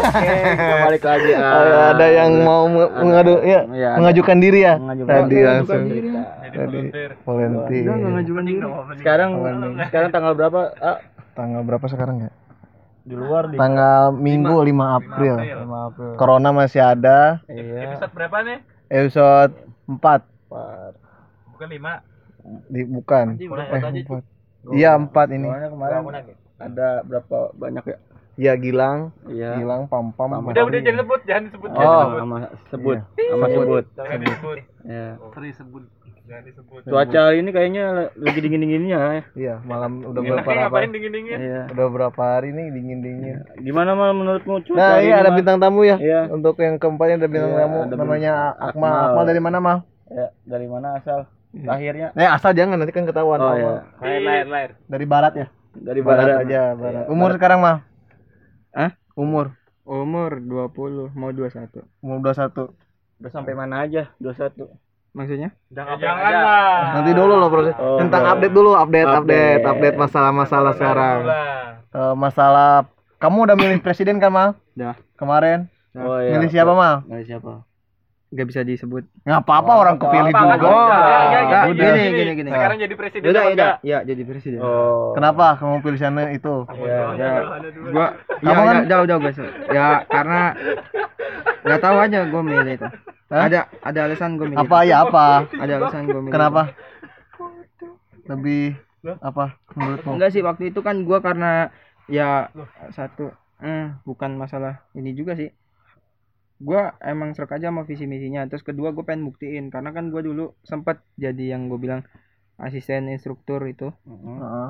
Oke, kita balik lagi. Ayo, ada yang mau me- mengadu ya, ada. mengajukan diri ya Mengajukan tadi diri. langsung Cerita. tadi volunteer Enggak enggak ngajukan diri. Sekarang sekarang tanggal berapa? Ah, tanggal berapa sekarang ya di luar di tanggal minggu 5 April maaf. ya. corona masih ada Iya. Episode berapa nih? episode 4 Pak. Bukan lima. di bukan Udah eh, aja, empat. iya empat ini Soalnya kemarin ada berapa banyak ya? Ya Gilang Iya. Gilang Pam Pam. Udah udah jangan sebut, jangan disebut. jangan Oh, disebut. sama sebut. Sama sebut. Jangan disebut. Ya. Sorry sebut. Jangan disebut. Cuaca hari ini kayaknya lagi dingin-dinginnya ya. iya malam udah berapa lama ngapain dingin-dingin? Iya. udah berapa hari nih dingin dingin Gimana mal menurutmu cuaca nah hari iya ini, ada bintang tamu ya Iya. untuk yang keempatnya ada bintang Iya, tamu ada namanya Akmal Akmal. Dari mana mal Ya, dari mana asal? Lahirnya? eh asal jangan nanti kan ketahuan Oh iya. Lahir, lahir, lahir. dari barat ya Dari barat, barat. aja barat umur sekarang mal Hah? umur Umur 20 mau 21. umur 21 Udah sampai mana aja? 21. Maksudnya? Ya, jangan lah. nanti dulu loh proses Oh, tentang boleh. update dulu update update Update. update masalah-masalah sekarang. Eh, masalah kamu udah milih presiden kan mal Udah. kemarin Oh iya. milih siapa mal Milih siapa? Gak bisa disebut. nggak apa-apa orang kepilih Apa, juga Oh, Ya, ya, enggak, gini, gini, gini, gini. Sekarang jadi presiden Udah, apa ya, enggak? ya jadi presiden. Oh. kenapa kamu pilih sana itu Ya. Ya, gua ya, kan- ya, udah udah guys. Ya karena nggak tahu aja gue milih itu. Hah? Ada ada alasan gue milih. apa itu. ya apa Ada alasan gue milih. kenapa lebih apa menurutmu Enggak sih waktu itu kan gua karena ya satu hmm, bukan masalah ini juga sih. Gua emang serak aja sama visi misinya. Terus kedua gue pengen buktiin karena kan gua dulu sempat jadi yang gue bilang asisten instruktur itu. Heeh.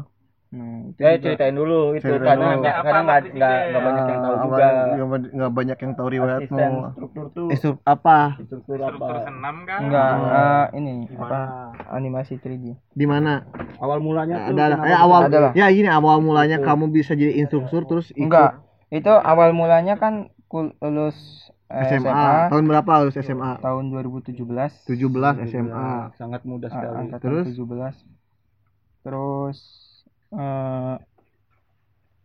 Nah, itu Ya juga- ceritain dulu itu Ceritain karena dulu. nggak Apa karena nggak nggak nggak banyak yang tahu Ah, juga. nggak ba- nggak banyak yang tahu riwayatmu Asisten struktur tuh. Apa Struktur Struktur apa? senam kan? enggak Oh. eh, ini Gimana? apa animasi 3D. di mana Awal mulanya tuh. ada eh, awal Ada lah. ya gini awal mulanya kamu bisa jadi instruktur terus ikut Enggak. Itu awal mulanya kan lulus eh, SMA. tahun berapa lulus SMA tahun 2017. 17 SMA sangat mudah Ah, sekali. angkatan Terus? 17 terus eh,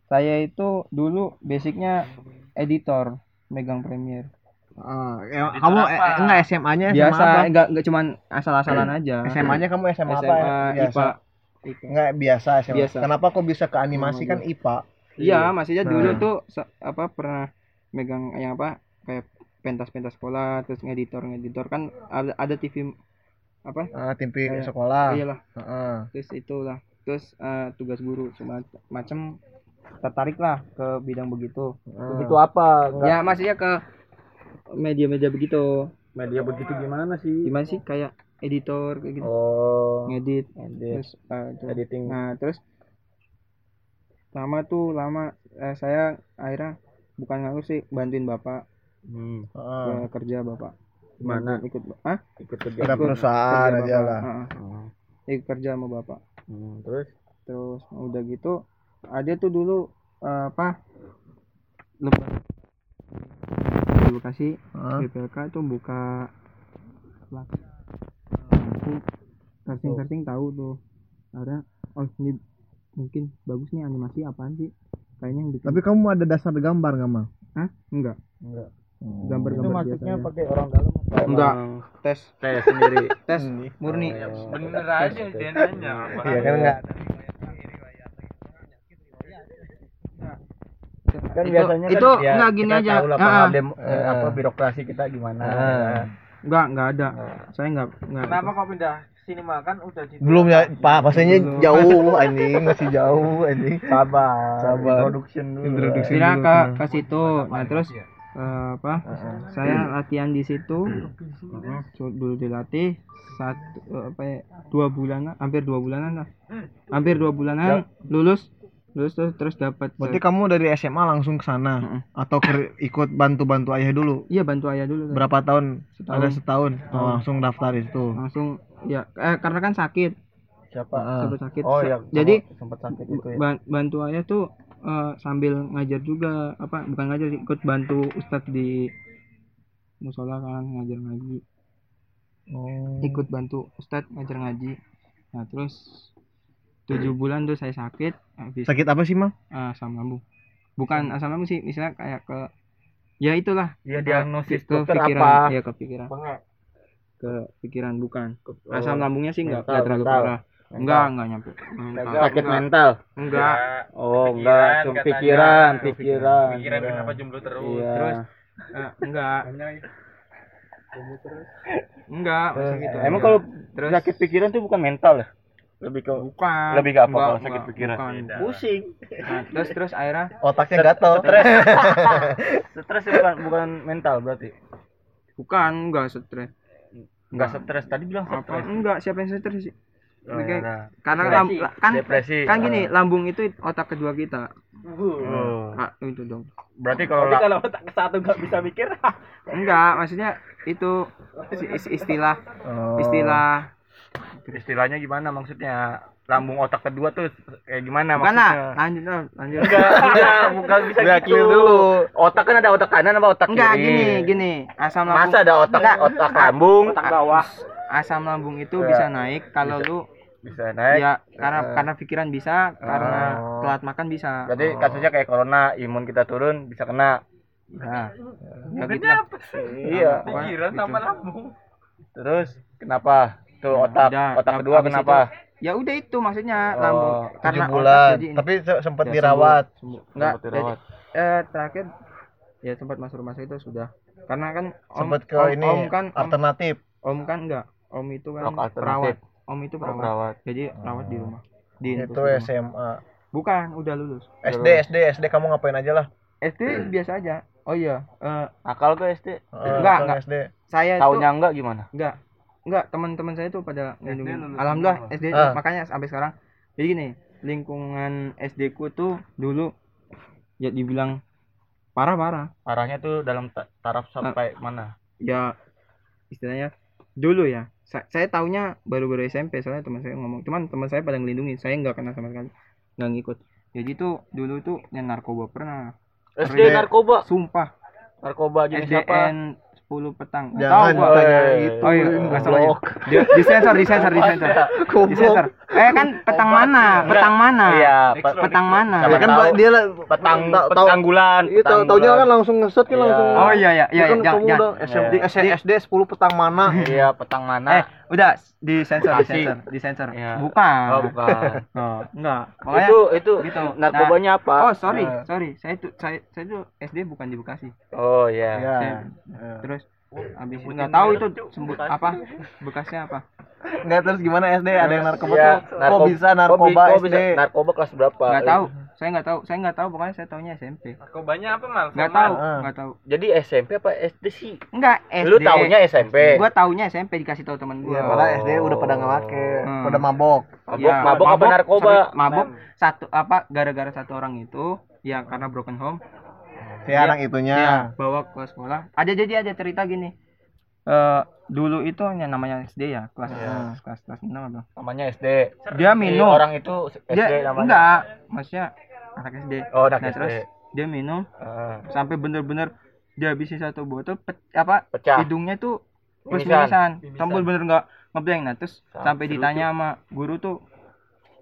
saya itu dulu basicnya editor megang Premiere Ah, ya, Itu kamu apa? eh, enggak SMA-nya SMA biasa apa? enggak enggak cuman asal-asalan aja SMA-nya kamu SMA, apa? SMA Biasa. IPA Enggak biasa SMA. Biasa. Kenapa kok bisa ke animasi kan IPA? iya maksudnya dulu Nah. tuh apa pernah megang yang apa kayak pentas-pentas sekolah terus ngeditor ngeditor kan ada ada TV apa Ah, TV Kayak- sekolah. iyalah Heeh. terus itulah terus eh, tugas guru cuma macam tertarik lah ke bidang begitu Begitu apa? Nggak- ya maksudnya ke media-media begitu Media begitu gimana sih? gimana sih kayak editor kayak gitu Oh. ngedit Edit. terus eh, itu. Editing. nah terus lama tuh lama eh, saya akhirnya bukan nganggur sih bantuin bapak Hmm. Heeh. eh, kerja bapak Mana? ikut ah Ikut kerja. Ada perusahaan kerja aja bapak. lah. Heeh, Oh. ikut kerja sama bapak Hmm, Terus? terus udah gitu ada tuh dulu eh, apa lebar di Bekasi Heeh. BPLK tuh buka aku searching searching tahu tuh ada oh ini mungkin bagus nih animasi apaan sih kayaknya yang bikin Tapi kamu ada dasar gambar nggak mal? Hah? enggak Enggak. Oh. gambar Itu biasanya pakai orang dalam apa? Enggak. tes Tes sendiri. tes murni Oh. Bener aja dia nanya. Iya kan enggak. Kan Itu- biasanya itu kan ya, enggak gini aja. lah Ah, paham ah. dem- eh, Ah. apa birokrasi kita gimana. Ah. enggak enggak ada saya enggak enggak Kenapa kok pindah sini makan udah di Belum ya, Pak. Pastinya Belum. jauh anjing, masih jauh anjing. Sabar. Sabar. Introduction dulu. Introduction. Kira dulu, ke tenang. ke situ nah terus eh, apa saya latihan di situ So, dulu dilatih satu eh, apa ya, dua bulanan hampir dua bulanan lah hampir dua bulanan lulus lulus terus terus dapat Berarti kamu dari SMA langsung ke sana Heeh. atau ke- ikut bantu-bantu ayah dulu? iya bantu ayah dulu kan. Berapa tahun? Setahun. Ada setahun. Oh, langsung daftar itu. langsung ya eh, karena kan sakit Siapa? Sempat sakit Oh Sa- ya. jadi sempat sakit itu ya. ban- bantu ayah tuh eh, sambil ngajar juga apa bukan ngajar sih ikut bantu ustadz di musola kan ngajar ngaji. Oh. ikut bantu ustadz ngajar ngaji. Nah terus tujuh bulan tuh saya sakit habis Sakit apa sih, Mal? ah, asam lambung. Bukan asam lambung sih misalnya kayak ke ya itulah. Ya diagnosis ke dokter pikiran apa? ya kepikiran Bengek. ke pikiran bukan. Oh, asam lambungnya sih enggak terlalu parah enggak enggak nyampe. Mental. sakit Enggak. mental? Enggak. Oh enggak. Cuma pikiran pikiran. Pikiran kenapa jomblo terus? Iya. Terus, Eh, enggak. Enggak maksudnya gitu. emang kalau terus sakit pikiran tuh bukan mental ya? Lebih ke bukan. lebih ke apa Enggak, kalau sakit enggak, pikiran? bukan. pusing. Nah, terus terus akhirnya Otaknya gatel. stres. Stres bukan bukan mental berarti? Bukan enggak stres. Enggak. Stres. Tadi bilang stres. Enggak siapa yang stres sih Oh, Oke. iya. karena Depresi. lam- kan depresi kan gini lambung itu otak kedua kita Oh. ah, itu dong berarti kalau la- kalau otak satu nggak bisa mikir enggak maksudnya itu is- istilah Oh. istilah istilahnya gimana maksudnya lambung otak kedua tuh kayak gimana bukan maksudnya lah lanjut lanjut enggak enggak bukan bisa Udah, gitu dulu. otak kan ada otak kanan apa otak enggak kiri gini gini asam lambung masa ada otak Enggak. otak lambung otak bawah asam lambung itu Ya. bisa naik kalau lu bisa naik. Ya karena karena pikiran bisa karena Oh. telat makan bisa. Berarti kasusnya kayak corona imun kita turun bisa kena. Nah, ya gitu lah. iya. Pikiran gitu. sama lambung. Terus kenapa? Tuh otak. Udah, otak kedua kenapa? ya udah itu maksudnya Oh, lambung. karena otak bulan. jadi ini. Tapi se- sempat Ya, dirawat. sembuh, enggak Sempat dirawat. jadi, eh terakhir ya sempat masuk rumah sakit itu sudah. Karena kan om, Sempat ke om, ini om kan om, alternatif. om kan enggak om itu kan perawat om itu Oh, perawat. Perawat. Jadi perawat di rumah. Di Itu. SMA. bukan udah lulus. SD SD SD kamu ngapain aja lah? SD biasa aja. Oh iya eh, akal tuh SD Eh, Enggak, ke enggak. SD. saya tuh tahunnya enggak gimana? Enggak. Enggak teman-teman saya tuh pada ngelindungin lulus alhamdulillah semua. SD Ah. makanya sampai sekarang. Jadi gini lingkungan SD ku tuh dulu ya dibilang parah parah parahnya tuh dalam ta- taraf sampai mana? Ya istilahnya dulu ya sa- saya taunya baru-baru SMP soalnya teman saya ngomong. Cuman teman saya pada ngelindungin saya nggak kenal sama sekali. Nggak ngikut. Jadi tuh dulu tuh yang narkoba pernah. SD narkoba? Sumpah. Narkoba jenis apa? SDN 10 petang. Jangan tahu gua. tanya itu. Oh iya, nggak salah ya. goblok. di, disensor disensor disensor. Disensor eh kan petang mana petang mana iya pe- petang mana Ya kan Tahu. Dia lah petang tahu- bulan Iya, tahu taunya kan langsung ngeset kan Iya. langsung. oh iya iya iya kan jangan kamu jangan udah Di- di- SD 10 petang mana? iya petang mana eh udah disensor Bekasi. disensor disensor Iya. bukan oh bukan oh enggak Makanya- itu itu gitu. narkobanya apa Oh sorry, Nah. sorry. Saya tuh saya saya tuh SD bukan di Bekasi. oh iya Iya. Iya. Terus habis nggak tahu itu sebut apa Bekasnya apa? Enggak terus gimana SD ada yang narkoba Iya, tuh? Kok narko- bisa kok bi- narkoba kok SD? bisa narkoba kelas berapa Nggak tahu. Saya nggak tahu. Saya nggak tahu. Pokoknya saya taunya SMP. narkobanya apa mal Nggak tahu. Ah. Nggak tahu. jadi SMP apa SD sih Enggak SD. lu taunya SMP Gua taunya SMP dikasih tahu teman gua. Iya, malah SD udah pada nggak make, Hmm. pada mabok. mabok Iya, mabok apa narkoba sorry, mabok satu apa gara-gara satu orang itu ya karena broken home Si Iya. anak itunya. Iya, bawa ke sekolah. Ada jadi ada cerita gini. Eh dulu itu yang namanya SD ya, kelas Iya. kelas kelas enam apa? namanya SD Dia minum. orang itu SD Dia namanya enggak, maksudnya anak SD. oh anak Nah, SD terus dia minum Ah, sampai bener-bener dia habisin satu botol pe- apa pecah hidungnya tuh terus Mimisan. mimisan, tombol bener nggak ngeblank nah terus Sam- sampai ditanya sama guru tuh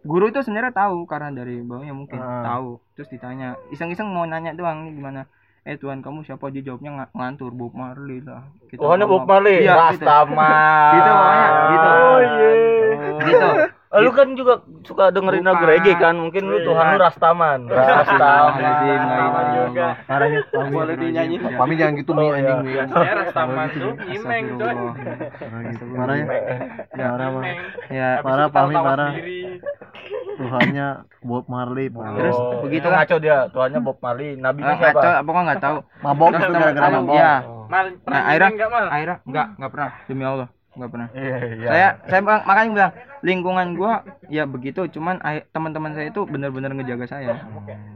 guru itu sebenarnya tahu karena dari bawahnya mungkin Ah. tahu terus ditanya iseng-iseng mau nanya doang nih gimana eh Tuhan kamu siapa dia jawabnya ng- ngantur Bob Marley lah Kita Oh, ini. Bob Marley, iya gitu. Rastaman. Gitu pokoknya, gitu. Oh iya. gitu lu kan juga suka dengerin lagu reggae kan? Mungkin lu Tuhan lu Rastaman. La ilaha Sama juga. Boleh dinyanyi. Pami jangan gitu mi Oh, anjing iya. ya rastaman tuh nyimeng coy. Parahnya. Ya, Parah mah. Ya Parah, tawa Pami, parah. sendiri. Tuhannya Bob Marley. Terus Oh, begitu ngaco dia. Tuhannya Bob Marley. Nabinya Ah, siapa? ngaco, pokoknya nggak tahu mabok gara-gara mabok. Iya. Nah, akhirnya- nyimeng nggak mal akhirnya nggak nggak pernah demi Allah nggak pernah. Iya, iya. saya saya makanya bilang lingkungan gua ya begitu cuman teman-teman saya itu benar-benar ngejaga saya.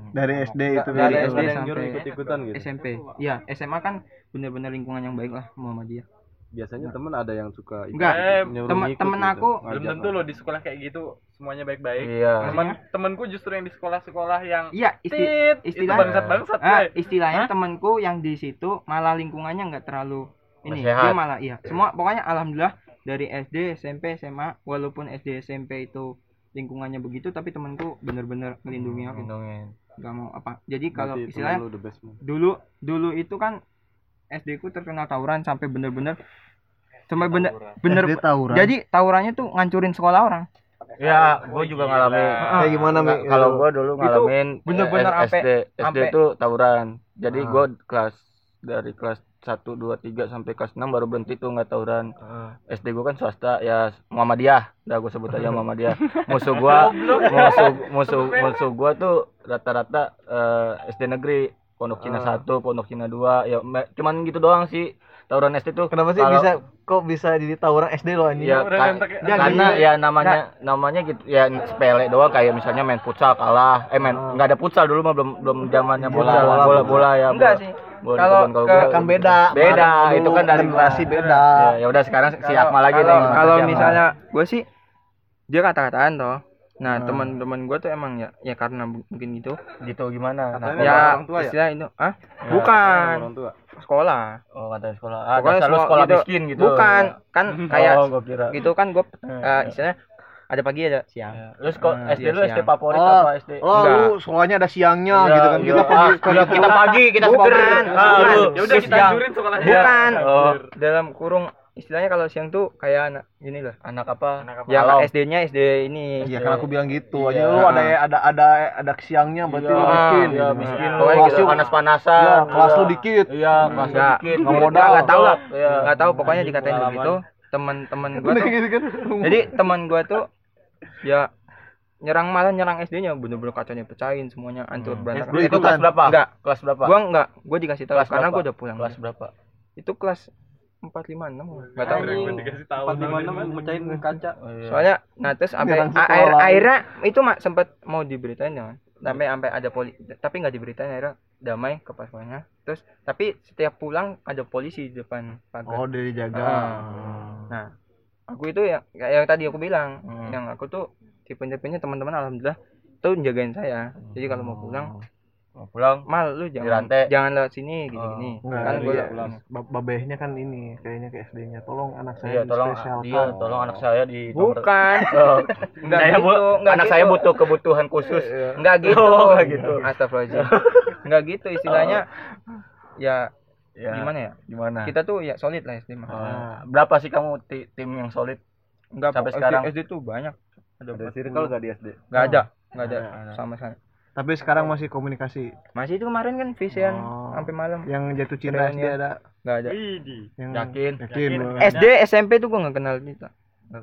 Dari SD itu dari dari SD sampai ikut-ikutan gitu. SMP ya SMA kan benar-benar lingkungan yang baik lah Muhammadiyah Biasanya temen ada yang suka ikut, Enggak, Eh, temen- ngikut temen gitu, aku belum tentu loh di sekolah kayak gitu semuanya baik-baik. Iya. temen temenku justru yang di sekolah-sekolah yang iya isti tit itu istilah- bangsat-bangsat ah, coy. istilahnya temanku yang di situ malah lingkungannya nggak terlalu ini Sehat. dia malah iya semua pokoknya alhamdulillah dari SD SMP SMA walaupun SD SMP itu lingkungannya begitu tapi temanku bener-bener melindungi aku Lindungin. nggak mau apa jadi kalau istilahnya dulu dulu itu kan SD ku terkenal tawuran sampai bener-bener sampai bener bener SD tawuran. jadi tawurannya tuh ngancurin sekolah orang Ya, gue juga ngalamin. Kayak gimana Mi? Kalau gue dulu ngalamin bener-bener eh, ampe- SD, SD itu tawuran. Jadi Ah. gue kelas dari kelas 1 2 3 sampai kelas 6 baru berhenti tuh nggak tawuran. SD gue kan swasta ya Muhammadiyah. Udah gue sebut aja Muhammadiyah. musuh gua musuh musuh musuh gua tuh rata-rata eh, SD negeri. Pondok Cina Ah. 1, Pondok Cina 2, ya me- cuman gitu doang sih. Tawuran SD tuh Kenapa sih kalau- bisa kok bisa jadi tawuran SD loh anjing? Ya, ka- ya. Karena gini. ya namanya namanya gitu ya sepele doang kayak misalnya main futsal kalah. Eh main nggak ada futsal dulu mah belum belum zamannya Bola, bola, Bola bola, ya. enggak bola. sih Kalau ke- kan beda. Beda, Dulu itu kan dari generasi beda. Ya, ya udah sekarang si Akmal lagi kalau, nih. kalau misalnya gue sih dia kata-kataan toh nah Hmm. teman-teman gue tuh emang ya ya karena mungkin gitu gitu gimana? Kenapa? ya orang tua ya? istilah itu ah Ya. bukan Orang tua. sekolah Oh, kata sekolah. Ah, Pokoknya semua sekolah gitu. miskin gitu. bukan kan kayak oh, gitu kan gue Eh, istilahnya ada pagi ada siang Ya. Lu sekolah Ah, SD iya, lu SD favorit Oh, apa SD? Oh, Enggak. lu sekolahnya ada siangnya Iya, gitu kan. iya. Kita pergi Ah, pergi iya, kita pagi, kita Bukan. sekolah. Ah, lu. Ya udah kita hancurin sekolahnya. bukan Oh. dalam kurung istilahnya kalau siang tuh kayak anak gini loh Anak apa? Anak apa? Kalau- SD-nya SD ini Iya, kan aku bilang gitu. Iya. Aja lu ada ada ada ada siangnya berarti lu Iya, miskin. Iya, miskin. Nah, Lu kelas gitu. lu panas-panasan. Iya, kelas lu Iya. dikit. Iya, kelas lu Enggak. dikit. Nggak Iya. modal. nggak tahu lah Iya. nggak tahu pokoknya dikatain begitu teman-teman gue Udah tuh gitu kan. jadi teman gue tuh ya nyerang malah nyerang SD-nya bener-bener kacanya pecahin semuanya hancur Hmm. berantakan Lu Itu kelas berapa? Enggak. Kelas berapa? gua enggak gua dikasih tahu Kelas karena berapa? gua udah pulang Kelas berapa? itu kelas empat lima enam nggak tahu Anjing. Dikasih tahu. Empat lima enam mecahin kaca. Oh, iya. soalnya nah terus sampai air akhirnya itu mak sempat mau diberitain ya sampai sampai ada poli tapi nggak diberitain akhirnya damai ke pasukannya terus tapi setiap pulang ada polisi di depan pagar Oh, dari jaga. nah aku itu yang kayak yang tadi aku bilang Hmm. yang aku tuh tipe-tipenya teman-teman alhamdulillah tuh jagain saya jadi kalau mau pulang Mau pulang. mal lu jangan Dirantai. jangan lewat sini gini-gini Enggak, kan iya, gua pulang. Ba- babehnya kan ini kayaknya ke SD-nya. Tolong anak saya Iya, tolong dia, tolong anak saya di bukan Oh, Enggak saya gitu, bu- enggak anak gitu. saya butuh kebutuhan khusus. Enggak gitu. Oh, enggak gitu. Astagfirullahaladzim. Enggak gitu istilahnya. Ya Ya, gimana ya? Gimana? Kita tuh ya solid lah SD mah. Oh, berapa sih kamu ti- tim yang solid? Enggak sampai SD, sekarang. SD tuh banyak. Ada, Ada 40. circle gak di SD? Enggak ada. Enggak ada Ada. sama sekali. Tapi sekarang masih komunikasi. Masih itu kemarin kan vision Oh. sampai malam. Yang jatuh cinta SD ada. Enggak ada. Yang Yakin? Yakin. lu. SD, SMP tuh gua enggak kenal kita.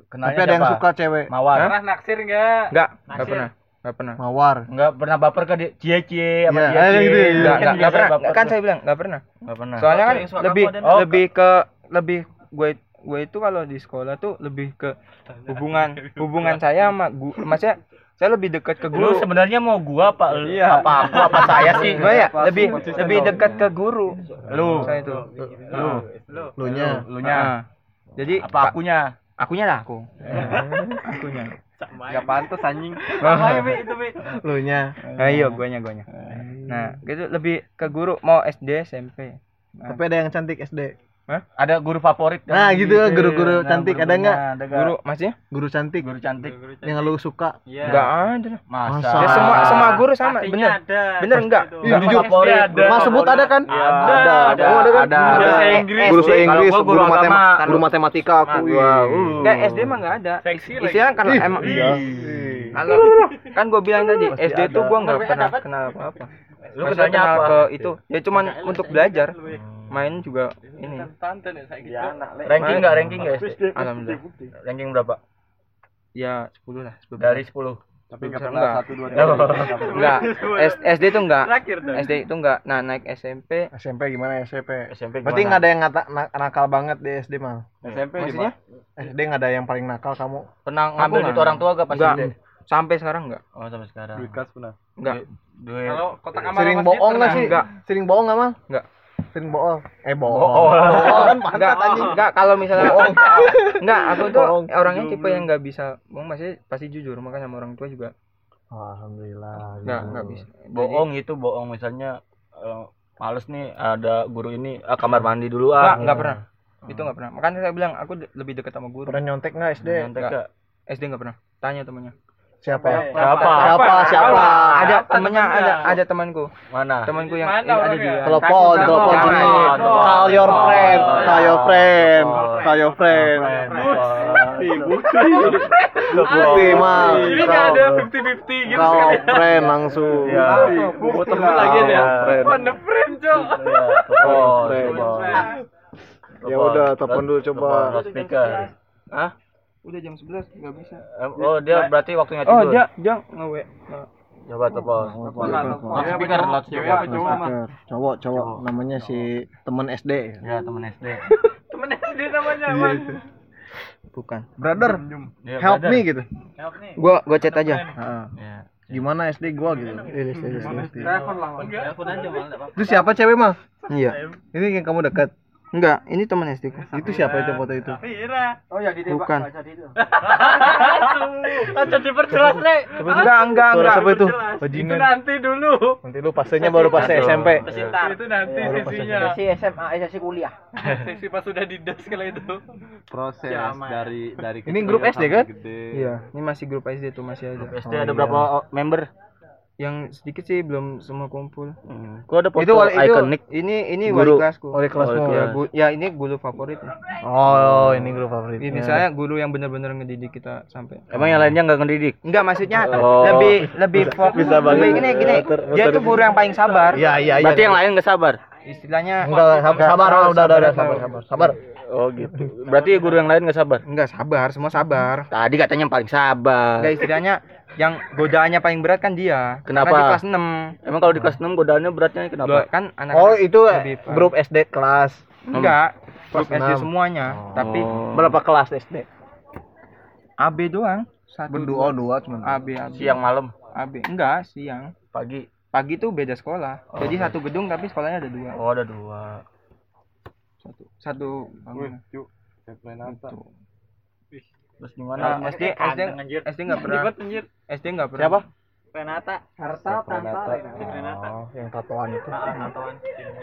Kenalnya Tapi ada yang siapa? suka cewek. Mawar. Pernah naksir enggak? Enggak, enggak Naksir. pernah. Enggak pernah. Mawar. Enggak pernah baper ke dia. Cie cie sama Iya, dia ada cie. gitu ya. Enggak, Kan enggak, biasanya pernah. baper Kan saya bilang enggak pernah. Enggak pernah. Soalnya kan lebih. Oh, lebih ke lebih gue gue itu kalau di sekolah tuh lebih ke hubungan hubungan saya sama gu, maksudnya saya lebih dekat ke Lu guru. sebenarnya mau gua apa? lu? Iya. Apa aku apa saya sih? Gue ya lebih lebih dekat ke guru. Lu. Saya itu. Lu. Lu nya. Lu nya. Jadi Apa akunya? akunya lah aku. akunya. Gak pantas anjing. Lu nya. Iya guanya guanya. Nah, gitu lebih ke guru mau SD SMP. Nah, Tapi ada yang cantik SD. Ada guru favorit kan? Nah, gitu, guru-guru cantik ada nggak? Ada nggak? guru maksudnya? Guru cantik. Guru cantik. Yang lu suka. Iya. Enggak ada. lah. Masa? Masa? Ya semua semua guru sama, Pastinya bener. ada. Bener enggak? Pasti itu. Iya, jujur. favorit. Ada. Mas sebut ada kan? Ada, Ada. ada, ada kan? ada. Guru Ada. bahasa Inggris. Guru bahasa Kalau Inggris, guru, guru matema- agama. guru matematika aku. Wah, Ih. uh. Enggak SD mah enggak ada. Seksi lagi. Istilahnya kalau emang Iya. kalau kan gue bilang tadi SD tuh ada. gue nggak pernah kenal apa apa Lu kenalnya kenal apa? ke itu ya cuman untuk belajar main juga ini Tante nih saya gitu. Ranking enggak? Ranking enggak SD? alhamdulillah Ranking berapa? ya 10 lah 10 Dari 10. Tapi gak Enggak. pernah satu dua enggak S- SD tuh enggak. SD itu enggak nah naik SMP SMP gimana SMP? SMP Berarti gimana? nggak ada yang nakal banget di SD mal. SMP di maksudnya SD nggak ada yang paling nakal kamu. Pernah ngambil duit orang tua gak pas enggak SD? sampai sekarang enggak Oh, sampai sekarang. duit kas pernah. enggak Duit. Kalau kotak amal Sering bohong nggak pernah. sih? Enggak. Sering bohong nggak mal? Enggak. Sering bohong. Eh bohong. Bohong. Bohong kan pantat enggak anjing. enggak kalau misalnya enggak aku tuh Bohong. orangnya tipe yang enggak bisa bohong masih pasti jujur makanya sama orang tua juga Alhamdulillah. enggak gitu. enggak bisa Bohong itu bohong misalnya eh, males nih ada guru ini ah, kamar mandi dulu enggak ah. enggak pernah itu enggak pernah makanya saya bilang aku lebih dekat sama guru Pernah nyontek nggak SD? Nyontek Enggak. nggak? SD enggak pernah tanya temannya Siapa? Siapa? Siapa? Siapa? Ada temennya ada ada temanku. Mana? Temanku yang Mana eh, ada juga. Telepon, telepon sini. Call your friend, call your friend, call your friend. Bukti mah. Ini nggak ada 50-50 gitu Call sekali. friend langsung. Ya. Buat temen lagi ya. Friend. On the frame, Cok. Oh, friend. Ya udah, telepon dulu coba. Telepon speaker. Hah? Udah jam 11 enggak bisa. Oh, dia berarti waktunya Oh, tidur. dia dia nge-W. Coba telepon. Loudspeaker. Speaker. Cowok, cowok. Namanya si temen SD. Ya, temen SD. Temen SD namanya, Man. Bukan. Brother, Ya, help brother. me gitu. Help nih. Gua gua chat aja. Heeh. Gimana SD gua gitu. Telepon lah. Telepon aja. Itu siapa cewek mah? Iya. Ini yang kamu dekat. Enggak, ini teman SD ku. Itu siapa itu foto itu? Mira. Bukan. Aja diperjelas, Le. Enggak, enggak, Suara enggak. siapa itu? Itu nanti dulu. Nanti lu pasenya baru pas SMP. Itu nanti sesinya. SMA, sesi kuliah. Sesi pas sudah di das kala itu. Proses dari dari Ini grup SD kan? Iya, ini masih grup SD tuh masih ada. SD ada berapa oh, member? Yang sedikit sih belum semua kumpul. Gua ada foto Itu ikonik. Ini ini Guru. wali kelasku. Wali kelasmu. Ya, gu- ya ini guru favorit. ya. Oh, ini grup favorit. Ini saya guru yang benar-benar ngedidik kita sampai. Emang yang lainnya nggak ngedidik? Enggak maksudnya Oh. lebih lebih fokus. Bisa banget. Lebih gini gini. Muter- Dia muter. tuh guru yang paling sabar. Iya, iya, iya. Berarti yang lain nggak sabar? Istilahnya Enggak, sabar, sabar, udah, udah, udah, sabar, sabar, sabar. Oh gitu. Berarti guru yang lain nggak sabar? enggak sabar, semua sabar. Tadi katanya yang paling sabar. Enggak istilahnya yang godaannya paling berat kan dia. Kenapa? Karena di kelas 6. Emang kalau di kelas 6 godaannya beratnya kenapa? kan anak Oh, itu lebih paham. grup SD kelas. enggak grup Kelas SD semuanya, tapi Oh. Berapa kelas SD? AB doang. Satu Berdua, dua cuman. AB AB. Siang malam, AB enggak siang. pagi. Pagi tuh beda sekolah. Jadi satu gedung tapi sekolahnya ada dua. Oh, ada dua. Satu satu bangunan. Tuh. Terus gimana? Nah, SD SD SD enggak pernah Ribet anjir. SD enggak pernah. Siapa? Renata. Harta Renata. Oh, yang tatoan itu. Renatan.